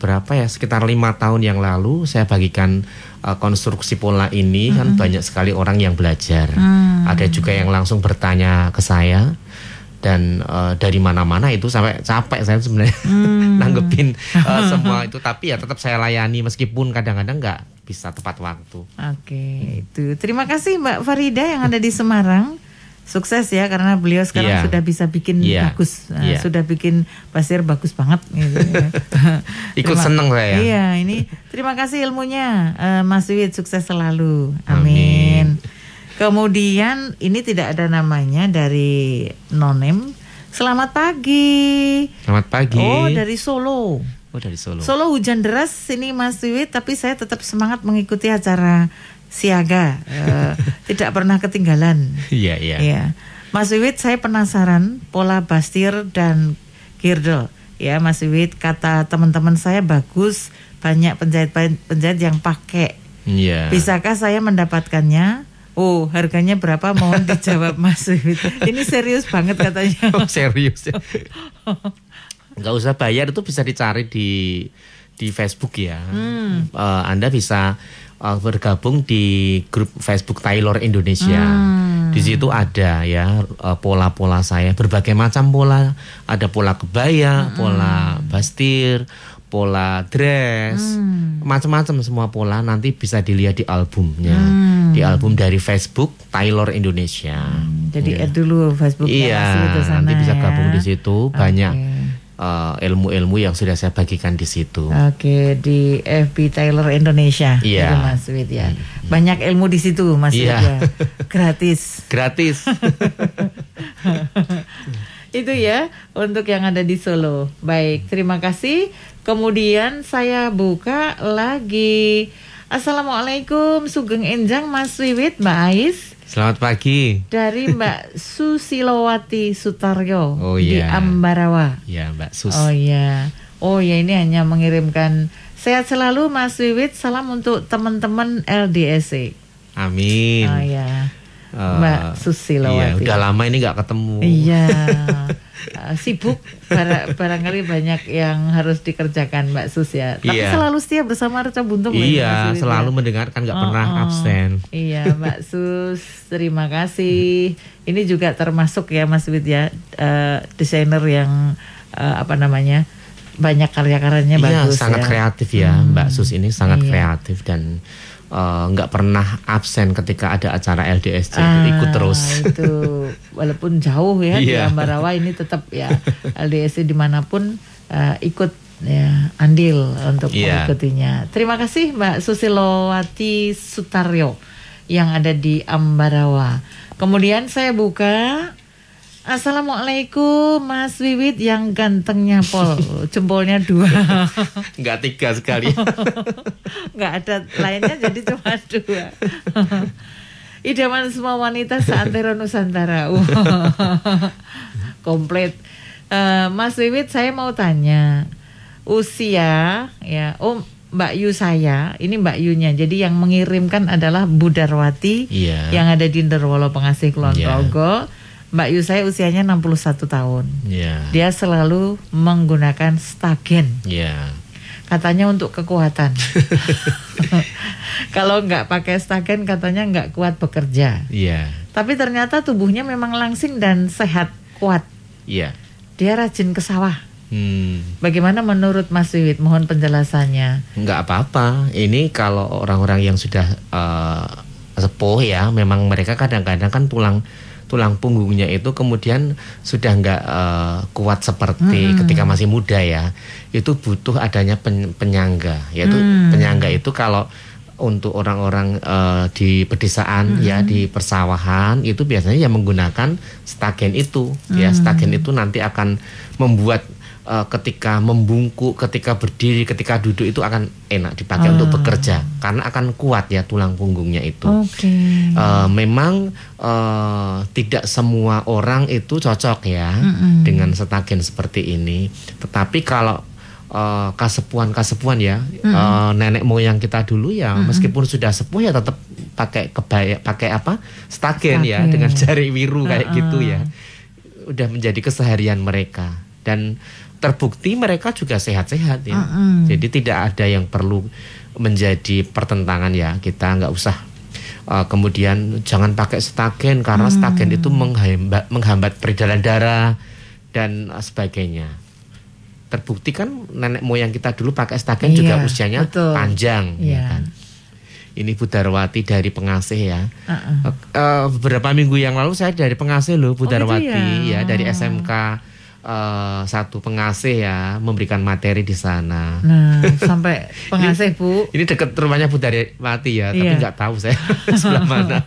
berapa ya sekitar lima tahun yang lalu saya bagikan eh, konstruksi pola ini kan banyak sekali orang yang belajar. Mm. Ada juga yang langsung bertanya ke saya dan eh, dari mana-mana itu sampai capek saya sebenarnya nanggepin eh, semua itu. Tapi ya tetap saya layani meskipun kadang-kadang nggak bisa tepat waktu. Oke, itu. Terima kasih Mbak Farida yang ada di Semarang. Sukses ya karena beliau sekarang Iya. sudah bisa bikin Iya. bagus, Nah, Iya. sudah bikin pasir bagus banget. Gitu, ya. Ikut Terima- seneng saya. Iya, ini terima kasih ilmunya, Eh, Mas Wid sukses selalu. Amin. Amin. Kemudian ini tidak ada namanya dari nonem. Selamat pagi. Selamat pagi. Oh dari Solo. Oh, dari Solo. Solo hujan deras ini Mas Wiwit, tapi saya tetap semangat mengikuti acara siaga. Eh, tidak pernah ketinggalan. Iya, iya. Ya, Mas Wiwit, saya penasaran pola bastir dan girdle. Ya, Mas Wiwit, kata teman-teman saya bagus, banyak penjahit-penjahit yang pakai. Iya. Bisakah saya mendapatkannya? Oh, harganya berapa? Mohon dijawab Mas Wiwit. Ini serius banget katanya. Oh, serius ya. Nggak usah bayar itu bisa dicari di di Facebook ya. Hmm. Eh, anda bisa eh, bergabung di grup Facebook Taylor Indonesia. Hmm. Di situ ada ya eh, pola-pola saya berbagai macam pola. Ada pola kebaya, Hmm. pola bastir, pola dress, macam-macam semua pola nanti bisa dilihat di albumnya. Hmm. Di album dari Facebook Taylor Indonesia. Jadi add dulu Facebooknya Iya, nanti bisa ya. gabung di situ. Banyak Eh, ilmu-ilmu yang sudah saya bagikan di situ. Oke di FB Taylor Indonesia, Iya. itu Mas Wid ya. Banyak ilmu di situ Mas Wid Iya. ya. Gratis. Gratis. Itu ya untuk yang ada di Solo. Baik, terima kasih. Kemudian saya buka lagi. Assalamualaikum Sugeng Enjang Mas Wiwit Mbak Ais Selamat pagi. dari Mbak Susilowati Sutaryo Oh, di iya. Ambarawa. Ya, Mbak Sus. Oh iya. Oh ya ini hanya mengirimkan sehat selalu Mas Wiwit. Salam untuk teman-teman LDSC. Amin. Oh ya. Eh, Mbak Susilowati. Iya, udah lama ini nggak ketemu. Iya. Eh, sibuk bara- barangkali banyak yang harus dikerjakan Mbak Sus ya. Tapi Iya. selalu setia bersama Reca Buntung Iya, selalu ya. mendengarkan nggak Oh, pernah oh. absen. Iya, Mbak Sus, terima kasih. Ini juga termasuk ya Mas Wid ya, eh, desainer yang eh, apa namanya banyak karya-karyanya Iya, bagus sangat ya. kreatif ya, Mbak Sus ini sangat Iya. kreatif dan eh, nggak pernah absen ketika ada acara LDSC Ah, ikut terus. Itu walaupun jauh ya di Iya. Ambarawa ini tetap ya LDSC di mana pun eh, ikut ya andil untuk Iya. mengikutinya. Terima kasih Mbak Susilowati Sutaryo yang ada di Ambarawa. Kemudian saya buka Assalamualaikum Mas Wiwit yang gantengnya Pol. Jempolnya dua. Nggak tiga sekali. nggak ada lainnya jadi cuma dua. Idaman semua wanita seantero Nusantara. Komplit. Eh, Mas Wiwit saya mau tanya. Usia ya oh Mbak Yu saya ini Mbak Yunya. Jadi yang mengirimkan adalah Budarwati Iya. yang ada di Nderwolo Pengasih Kulon. Progo Mbak Yu saya usianya 61 tahun Iya. dia selalu menggunakan stagen Iya. katanya untuk kekuatan. Kalau nggak pakai stagen katanya nggak kuat bekerja. Iya. Tapi ternyata tubuhnya memang langsing dan sehat, kuat. Iya. Dia rajin ke sawah. Hmm. Bagaimana menurut Mas Wiwit? Mohon penjelasannya. nggak apa-apa. Ini kalau orang-orang yang sudah eh, sepuh ya, memang mereka kadang-kadang kan tulang tulang punggungnya itu kemudian sudah nggak eh, kuat seperti ketika masih muda ya. Itu butuh adanya pen- penyangga. Yaitu penyangga itu kalau untuk orang-orang eh, di pedesaan ya di persawahan itu biasanya yang menggunakan stagen itu ya stagen itu nanti akan membuat eh, ketika membungkuk, ketika berdiri, ketika duduk itu akan enak dipakai untuk bekerja. Karena akan kuat ya tulang punggungnya itu. Oke. Eh, memang eh, tidak semua orang itu cocok ya dengan stagen seperti ini. Tetapi kalau eh, kasepuan-kasepuan ya eh, nenek moyang kita dulu ya meskipun sudah sepuh ya tetap pakai kebaya pakai apa? Stagen ya Stagen. dengan jari wiru kayak gitu ya. Udah menjadi keseharian mereka. Dan terbukti mereka juga sehat-sehat ya jadi tidak ada yang perlu menjadi pertentangan ya kita nggak usah eh, kemudian jangan pakai stagen karena stagen itu menghambat menghambat peredaran darah dan eh, sebagainya terbukti kan nenek moyang kita dulu pakai stagen juga Iya, usianya betul. panjang ya Iya. kan ini Bu Darwati dari Pengasih ya Uh-uh. Eh, beberapa minggu yang lalu saya dari Pengasih loh Bu Oh, gitu Darwati ya? ya dari SMK eh, satu Pengasih ya memberikan materi di sana Nah, sampai pengasih Bu. ini dekat rumahnya Bu Darwati ya tapi Iya. nggak tahu saya sebelah mana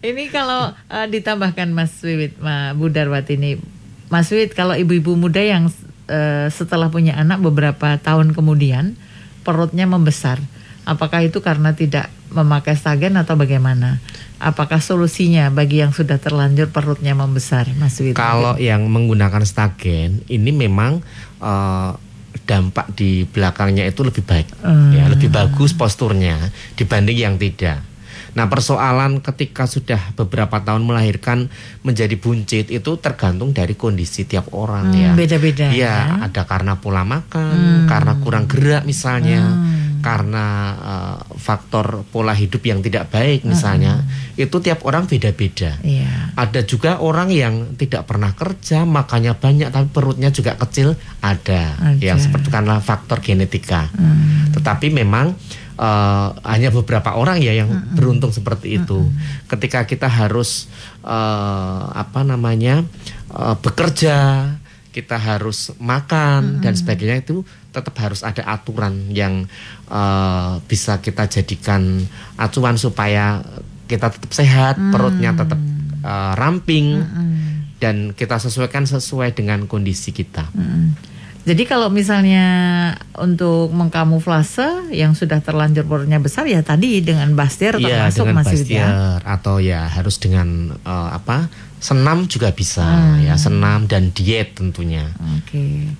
Ini kalau eh, ditambahkan Mas Wiwit, Ma Bu Darwati ini, Mas Wiwit kalau ibu-ibu muda yang eh, setelah punya anak beberapa tahun kemudian perutnya membesar, apakah itu karena tidak memakai stagen atau bagaimana? Apakah solusinya bagi yang sudah terlanjur perutnya membesar, Mas Wiwit? Kalau yang menggunakan stagen ini memang eh, dampak di belakangnya itu lebih baik, Hmm. ya lebih bagus posturnya dibanding yang tidak. Nah persoalan ketika sudah beberapa tahun melahirkan menjadi buncit itu tergantung dari kondisi tiap orang Hmm, ya. beda-beda, Iya, ya. Hmm. ada karena pola makan, karena kurang gerak misalnya, karena eh, faktor pola hidup yang tidak baik misalnya. Itu tiap orang beda-beda. Iya. Ada juga orang yang tidak pernah kerja, makannya banyak tapi perutnya juga kecil, ada. Ada. Yang seperti karena faktor genetika. Hmm. Tetapi memang eh, hanya beberapa orang ya yang beruntung seperti itu. Ketika kita harus eh, apa namanya eh, bekerja, kita harus makan dan sebagainya itu tetap harus ada aturan yang eh, bisa kita jadikan acuan supaya kita tetap sehat, perutnya tetap eh, ramping dan kita sesuaikan sesuai dengan kondisi kita. Mm. Jadi kalau misalnya untuk mengkamuflase yang sudah terlanjur perutnya besar ya tadi dengan bastir Iya termasuk dengan Mas Wiwit ya. atau ya harus dengan eh, apa senam juga bisa Hmm. ya senam dan diet tentunya. Oke.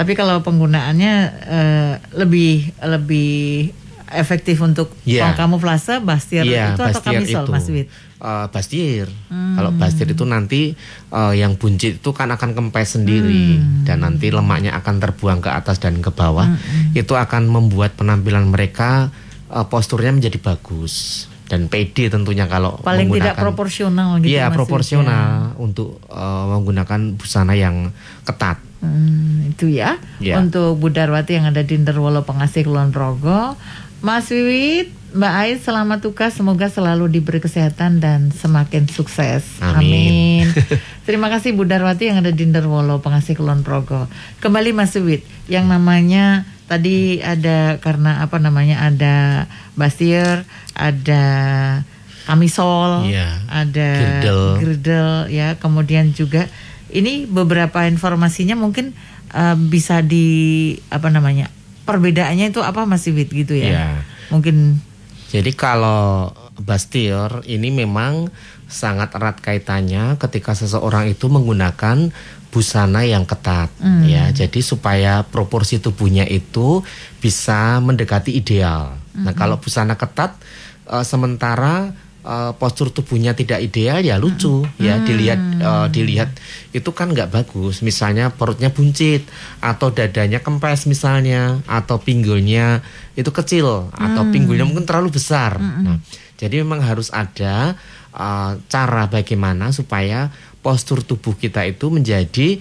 Tapi kalau penggunaannya eh, lebih lebih efektif untuk Iya. mengkamuflase bastir Iya itu atau bastier kamisol itu. Mas Wid? Eh, bastir. Hmm. Kalau bastir itu nanti eh, yang buncit itu kan akan kempes sendiri Hmm. dan nanti lemaknya akan terbuang ke atas dan ke bawah. Hmm, Itu akan membuat penampilan mereka eh, posturnya menjadi bagus dan PD tentunya kalau Paling tidak proporsional gitu Iya proporsional untuk eh, menggunakan busana yang ketat. Hmm, itu ya. Ya. Untuk Bu Darwati yang ada di Nderwolo Pengasih Kulon Progo. Mas Wiwit, Mbak Ais selamat tugas semoga selalu diberi kesehatan dan semakin sukses. Amin. Terima kasih Bu Darwati yang ada di Nderwolo Pengasih Kulon Progo. Kembali Mas Wiwit, yang namanya tadi ada karena apa namanya ada bastir, ada kamisol, Iya. ada Girdel. girdel ya kemudian juga ini beberapa informasinya mungkin eh, bisa di apa namanya perbedaannya itu apa masih Wit gitu ya Iya. mungkin Jadi kalau bastir ini memang sangat erat kaitannya ketika seseorang itu menggunakan busana yang ketat ya. Jadi supaya proporsi tubuhnya itu bisa mendekati ideal. Nah, kalau busana ketat eh, sementara eh, postur tubuhnya tidak ideal ya lucu ya dilihat eh, dilihat itu kan nggak bagus. Misalnya perutnya buncit atau dadanya kempes misalnya atau pinggulnya itu kecil atau pinggulnya mungkin terlalu besar. Nah, jadi memang harus ada uh, cara bagaimana supaya postur tubuh kita itu menjadi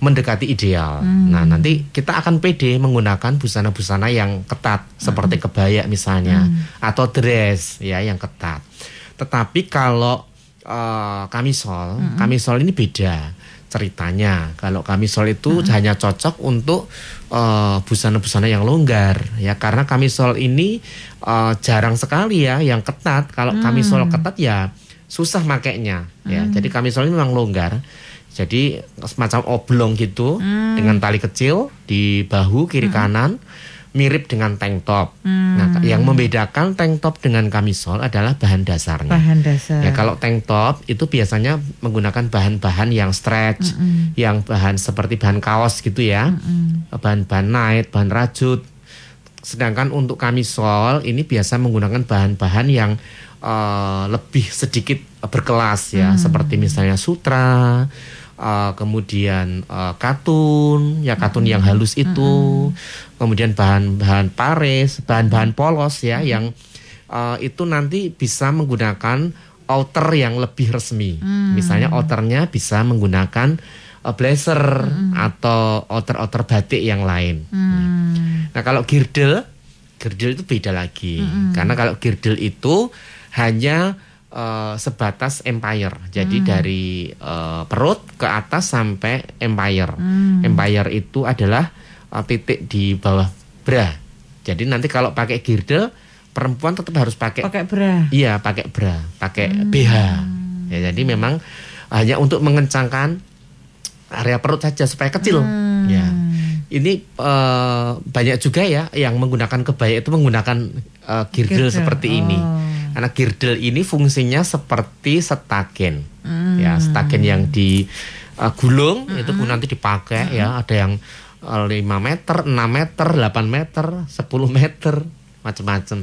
mendekati ideal. Nah, nanti kita akan pede menggunakan busana-busana yang ketat seperti kebaya misalnya atau dress ya yang ketat. Tetapi kalau uh, kamisol, kamisol ini beda ceritanya. Kalau kamisol itu hanya cocok untuk uh, busana-busana yang longgar ya karena kamisol ini uh, jarang sekali ya yang ketat. Kalau kamisol ketat ya susah makainya ya. Jadi kamisol ini memang longgar. Jadi semacam oblong gitu dengan tali kecil di bahu kiri kanan. Mirip dengan tank top. Nah, yang membedakan tank top dengan kamisol adalah bahan dasarnya. Bahan dasar. Ya kalau tank top itu biasanya menggunakan bahan-bahan yang stretch, yang bahan seperti bahan kaos gitu ya, bahan-bahan night, bahan rajut. Sedangkan untuk kamisol ini biasa menggunakan bahan-bahan yang eh, lebih sedikit berkelas ya, seperti misalnya sutra, eh, kemudian eh, katun, ya katun yang halus itu, kemudian bahan-bahan pares, bahan-bahan polos ya, yang eh, itu nanti bisa menggunakan outer yang lebih resmi. Misalnya outernya bisa menggunakan eh, blazer atau outer-outer batik yang lain. Nah kalau girdle, girdle itu beda lagi. Karena kalau girdle itu hanya eh, sebatas empire. Jadi dari eh, perut ke atas sampai empire. Empire itu adalah eh, titik di bawah bra. Jadi nanti kalau pakai girdle, perempuan tetap harus pakai Pakai bra. Iya, pakai bra, pakai BH. Ya, jadi memang hanya untuk mengencangkan area perut saja supaya kecil. Ya. Ini eh, banyak juga ya yang menggunakan kebaya itu menggunakan eh, girdle, Girdle, seperti ini. Karena girdle ini fungsinya seperti setagen. Ya, setagen yang digulung itu pun nanti dipakai ya. Ada yang eh, 5 meter, 6 meter, 8 meter, 10 meter, macam-macam.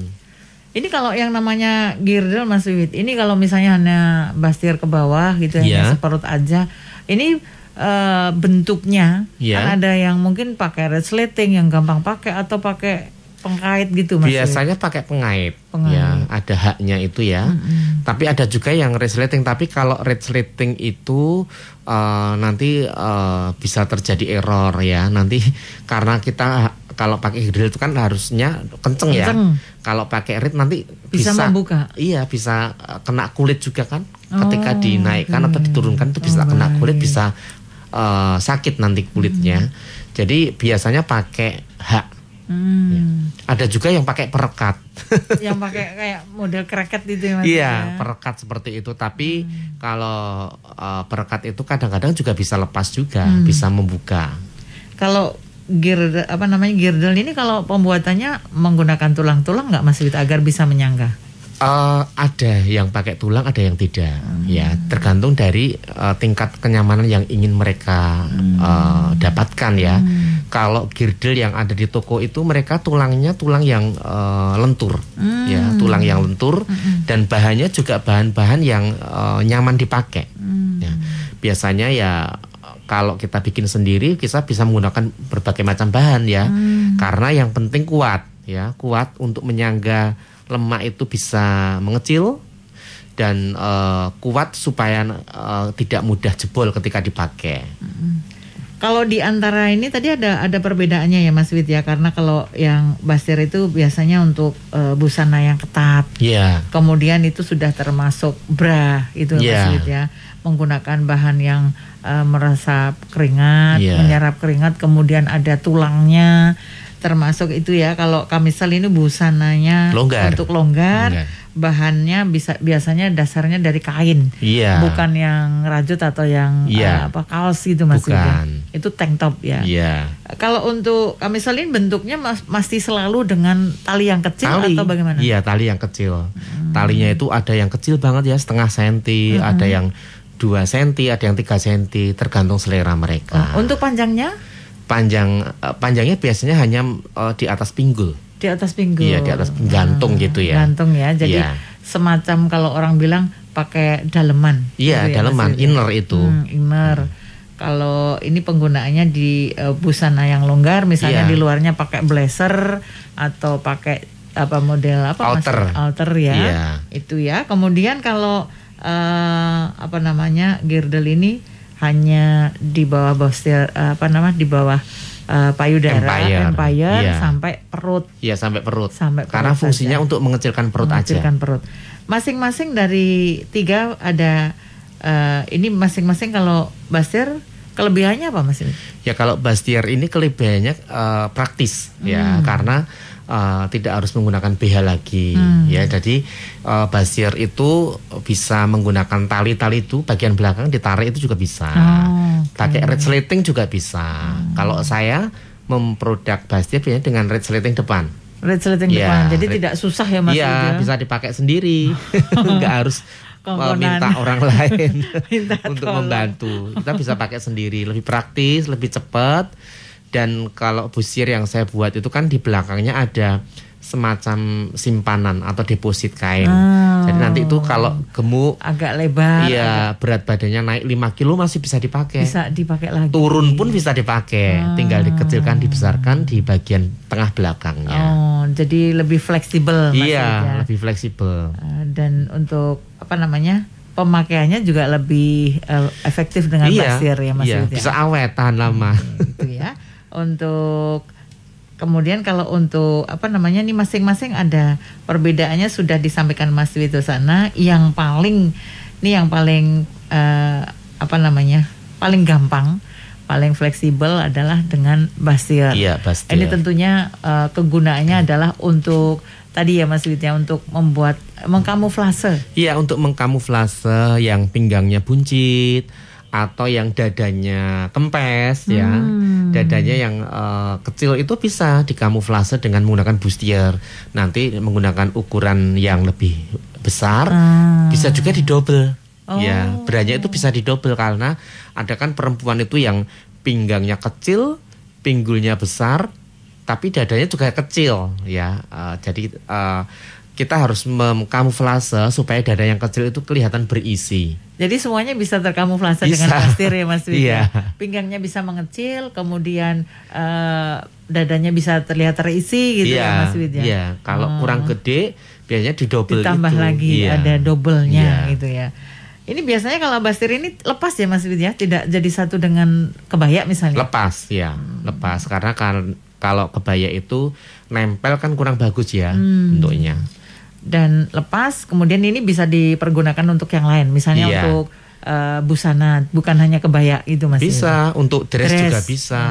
Ini kalau yang namanya girdle Mas Wiwit, ini kalau misalnya hanya bastir ke bawah gitu Iya. hanya seperut aja. Ini eh, bentuknya Iya. kan ada yang mungkin pakai resleting yang gampang pakai atau pakai pengkait gitu Mas. Wiwit. Biasanya pakai pengait, Pengait. ya ada haknya itu ya. Tapi ada juga yang resleting. Tapi kalau resleting itu eh, nanti eh, bisa terjadi error ya. Nanti karena kita kalau pakai grill itu kan harusnya kenceng, ya. Kenceng. Kalau pakai red nanti Bisa bisa, membuka. Iya bisa eh, kena kulit juga kan. Ketika Oh, dinaikkan atau diturunkan itu bisa Oh, kena kulit, bisa eh, sakit nanti kulitnya. Jadi biasanya pakai hak. Hmm. Ada juga yang pakai perekat. yang pakai kayak model kreket gitu ya. Iya, ya? perekat seperti itu. Tapi kalau uh, perekat itu kadang-kadang juga bisa lepas juga, Hmm. bisa membuka. Kalau girdle apa namanya girdle ini kalau pembuatannya menggunakan tulang-tulang nggak Mas Wiwit agar bisa menyangga? Eh, ada yang pakai tulang, ada yang tidak. Hmm. Ya, tergantung dari uh, tingkat kenyamanan yang ingin mereka Hmm. uh, dapatkan ya. Kalau girdle yang ada di toko itu mereka tulangnya tulang yang uh, lentur, Hmm. ya, tulang yang lentur dan bahannya juga bahan-bahan yang uh, nyaman dipakai. Hmm. Ya, biasanya ya kalau kita bikin sendiri kita bisa menggunakan berbagai macam bahan ya. Hmm. Karena yang penting kuat ya, kuat untuk menyangga lemak itu bisa mengecil dan eh, kuat supaya eh, tidak mudah jebol ketika dipakai. Kalau di antara ini tadi ada ada perbedaannya ya Mas Wid ya karena kalau yang bastir itu biasanya untuk eh, busana yang ketat. Iya. Kemudian itu sudah termasuk bra itu Mas Iya. Wid ya menggunakan bahan yang eh, meresap keringat, Iya. menyerap keringat, kemudian ada tulangnya termasuk itu ya kalau kamisal ini busananya Longgar. untuk longgar, Longgar. bahannya bisa biasanya dasarnya dari kain. Iya. Bukan yang rajut atau yang Iya. eh, apa kaos gitu Mas. Bukan. Itu tank top ya. Iya. Kalau untuk kamisal ini bentuknya mas- masih selalu dengan tali yang kecil atau bagaimana? Iya, tali yang kecil. Talinya itu ada yang kecil banget ya, setengah senti, ada yang 2 senti, ada yang 3 senti, tergantung selera mereka. Oh, untuk panjangnya panjang eh, panjangnya biasanya hanya eh, di atas pinggul. di atas pinggul. Iya, di atas gantung gitu ya. Gantung ya. Jadi Iya. semacam kalau orang bilang pakai daleman. Iya, Gitu ya, daleman, Yudi? inner itu. Hmm, inner. Kalau ini penggunaannya di eh, busana yang longgar, misalnya Iya. di luarnya pakai blazer atau pakai apa model apa Mas? Outer. outer ya. Iya. Itu ya. Kemudian kalau eh, apa namanya girdle ini hanya di bawah bostir apa namanya di bawah eh, payudara Empire. empire Iya. sampai perut Iya, sampai perut. Sampai Karena perut fungsinya saja. untuk mengecilkan perut mengecilkan aja. perut. Masing-masing dari tiga ada eh, ini masing-masing kalau basir kelebihannya apa mas? Ya kalau Bastier ini kelebihannya eh, praktis ya karena eh, tidak harus menggunakan BH lagi ya. Jadi eh, Bastier itu bisa menggunakan tali-tali itu bagian belakang ditarik itu juga bisa. Oh, oke. Pakai red slating juga bisa. Kalau saya memproduk bastir biasanya dengan resleting depan. Resleting Iya, depan. Jadi red- tidak susah ya Mas Iya, ya? bisa dipakai sendiri. Nggak harus uh, Kongkonan. minta orang lain Minta untuk tolong. membantu. Kita bisa pakai sendiri, lebih praktis, lebih cepat. Dan kalau busir yang saya buat itu kan di belakangnya ada semacam simpanan atau deposit kain. Ah. Jadi nanti itu kalau gemuk Agak lebar. Iya, berat badannya naik 5 kilo masih bisa dipakai. Bisa dipakai lagi. Turun pun bisa dipakai, tinggal dikecilkan, dibesarkan di bagian tengah belakangnya. Oh, jadi lebih fleksibel Yud, ya. iya, lebih fleksibel. Eh, dan untuk apa namanya? Pemakaiannya juga lebih eh, efektif dengan iya, pasir ya Mas iya, ya. bisa awet tahan lama. gitu ya. Untuk kemudian kalau untuk apa namanya nih masing-masing ada perbedaannya sudah disampaikan Mas Wito sana. Yang paling nih yang paling eh, apa namanya paling gampang, paling fleksibel adalah dengan basir. Iya, basir. Ini tentunya eh, kegunaannya adalah untuk tadi ya Mas Wito ya untuk membuat mengkamuflase. Iya, untuk mengkamuflase yang pinggangnya buncit atau yang dadanya kempes ya. Hmm. Dadanya yang eh, kecil itu bisa dikamuflase dengan menggunakan bustier. Nanti menggunakan ukuran yang lebih besar Ah. bisa juga didobel. Oh. Ya, berannya itu bisa didobel karena ada kan perempuan itu yang pinggangnya kecil, pinggulnya besar, tapi dadanya juga kecil ya. Eh, jadi eh, kita harus mengkamuflase supaya dada yang kecil itu kelihatan berisi. Jadi semuanya bisa terkamuflase Bisa. dengan pastir ya Mas Wid Iya. ya. Pinggangnya bisa mengecil, kemudian eh, dadanya bisa terlihat terisi gitu ya Mas Wid ya. Iya, kalau Oh. kurang gede biasanya didobel Ditambah itu. lagi Iya. ada doublenya Iya. gitu ya. Ini biasanya kalau bastir ini lepas ya Mas Wid ya, tidak jadi satu dengan kebaya misalnya. Lepas ya, lepas karena kan kalau kebaya itu nempel kan kurang bagus ya Hmm. bentuknya. Dan lepas, kemudian ini bisa dipergunakan untuk yang lain, misalnya Iya. untuk eh, busana, bukan hanya kebaya itu Mas. Wid. Bisa untuk dress, Dress. juga bisa.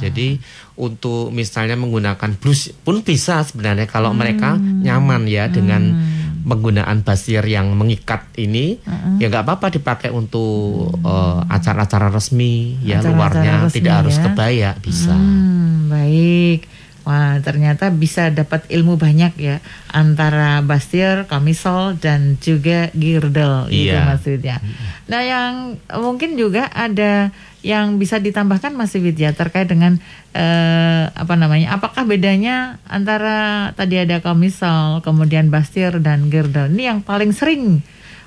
Jadi untuk misalnya menggunakan blus pun bisa sebenarnya kalau mereka nyaman ya dengan penggunaan basir yang mengikat ini ya nggak apa-apa dipakai untuk eh, acara-acara resmi ya Acara-acara luarnya resmi tidak harus ya. kebaya bisa. Hmm, baik. Wah, ternyata bisa dapat ilmu banyak ya antara bastir, kamisol dan juga girdle gitu Iya. Mas Wid ya. Nah, yang mungkin juga ada yang bisa ditambahkan Mas Wid ya terkait dengan eh, apa namanya? Apakah bedanya antara tadi ada kamisol, kemudian bastir dan girdle? Ini yang paling sering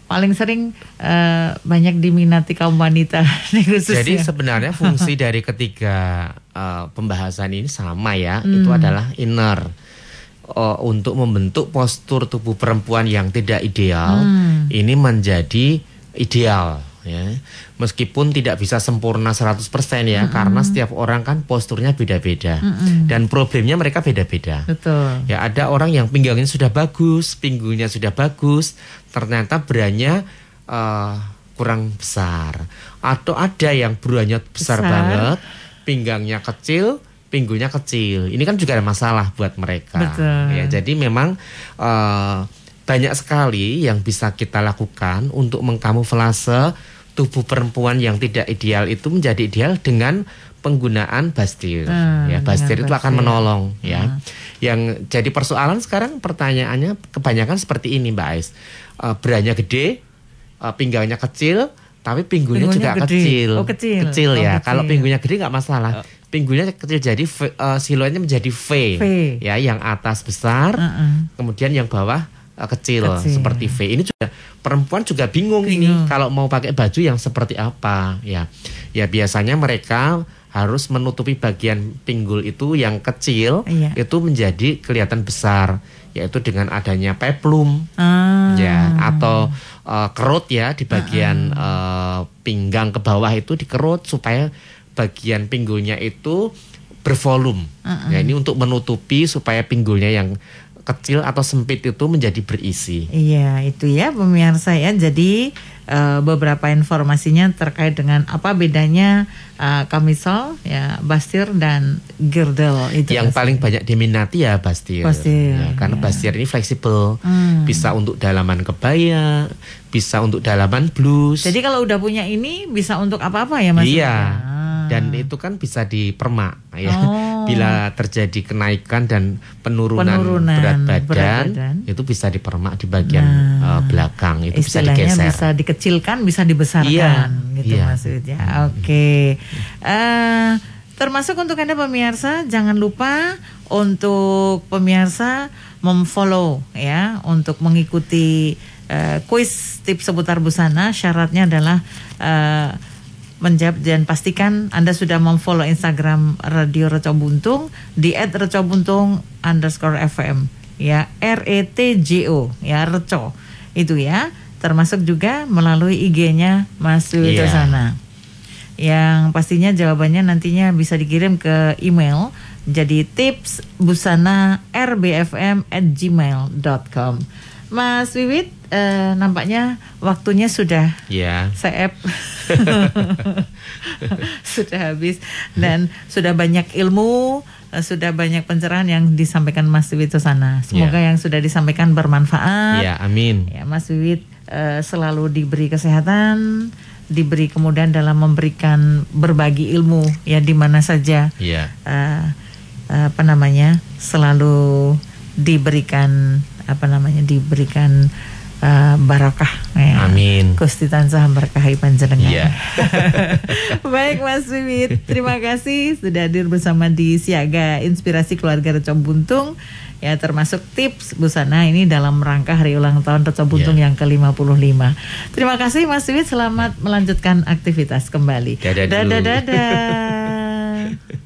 paling sering eh, banyak diminati kaum wanita khususnya. Jadi sebenarnya fungsi dari ketiga uh, pembahasan ini sama ya, Hmm. itu adalah inner Uh, untuk membentuk postur tubuh perempuan yang tidak ideal Hmm. ini menjadi ideal ya. Meskipun tidak bisa sempurna 100% ya karena setiap orang kan posturnya beda-beda dan problemnya mereka beda-beda. Betul. Ya ada orang yang pinggangnya sudah bagus, pinggulnya sudah bagus, ternyata berannya eh, kurang besar. Atau ada yang berannya besar, Besar. banget, pinggangnya kecil, pinggulnya kecil. Ini kan juga ada masalah buat mereka. Betul. Ya jadi memang eh, banyak sekali yang bisa kita lakukan untuk mengkamuflase tubuh perempuan yang tidak ideal itu menjadi ideal dengan penggunaan bastir. Hmm, ya, bastir itu akan menolong ya. Yang jadi persoalan sekarang pertanyaannya kebanyakan seperti ini Mbak Ais. Eh, berannya gede, eh, pinggangnya kecil, tapi pinggulnya, Pinggulnya juga gede. kecil. Oh, kecil. Oh, ya. kecil. Kalau pinggulnya gede nggak masalah. Pinggulnya kecil jadi V, eh, siluetnya menjadi V. V. Ya, yang atas besar, Heeh. kemudian yang bawah eh, kecil, Kecil. seperti V. Ini juga perempuan juga bingung, ini kalau mau pakai baju yang seperti apa ya. Ya biasanya mereka harus menutupi bagian pinggul itu yang kecil Iya. itu menjadi kelihatan besar yaitu dengan adanya peplum Ah. ya atau eh, kerut ya di bagian eh, pinggang ke bawah itu dikerut supaya bagian pinggulnya itu bervolume. Ya ini untuk menutupi supaya pinggulnya yang kecil atau sempit itu menjadi berisi. Iya, itu ya pemirsa ya. Jadi eh, beberapa informasinya terkait dengan apa bedanya eh, kamisol, ya bastir dan girdle itu. yang Mas. paling banyak diminati ya bastir. Bastir, Ya, karena ya. bastir ini fleksibel. Hmm. Bisa untuk dalaman kebaya, bisa untuk dalaman blus. Jadi kalau udah punya ini bisa untuk apa-apa ya Mas? Iya. Ah, dan itu kan bisa dipermak ya. Oh. Bila terjadi kenaikan dan penurunan, Penurunan berat, badan, berat badan. itu bisa dipermak di bagian Nah, eh, belakang itu bisa digeser. bisa dikecilkan, bisa dibesarkan, Iya, gitu iya. maksudnya. Oke, Eh, termasuk untuk anda pemirsa, jangan lupa untuk pemirsa memfollow ya, untuk mengikuti eh, kuis tips seputar busana. Syaratnya adalah eh, menjawab dan pastikan Anda sudah memfollow Instagram Radio Reco Buntung di @recobuntung underscore FM ya R E T J O ya Reco itu ya termasuk juga melalui IG-nya Mas Wiwito Iya. sana yang pastinya jawabannya nantinya bisa dikirim ke email jadi tips busana rbfm at gmail.com Mas Wiwit eh, nampaknya waktunya sudah Ya. Seep sudah habis dan sudah banyak ilmu, eh, sudah banyak pencerahan yang disampaikan Mas Wiwit sana. Semoga yang sudah disampaikan bermanfaat. Ya, amin. Ya, Mas Wiwit eh, selalu diberi kesehatan, diberi kemudahan dalam memberikan berbagi ilmu ya di mana saja Ya. eh, apa namanya selalu diberikan apa namanya diberikan eh, barakah ya. Amin. Gusti tansah berkahi panjenengan. Iya. Baik Mas Wiwit, terima kasih sudah hadir bersama di Siaga Inspirasi Keluarga Reco Buntung. Ya termasuk tips busana ini dalam rangka hari ulang tahun Reco Buntung Iya. yang ke-55. Terima kasih Mas Wiwit, selamat melanjutkan aktivitas kembali. Dadah. Dadah dadah.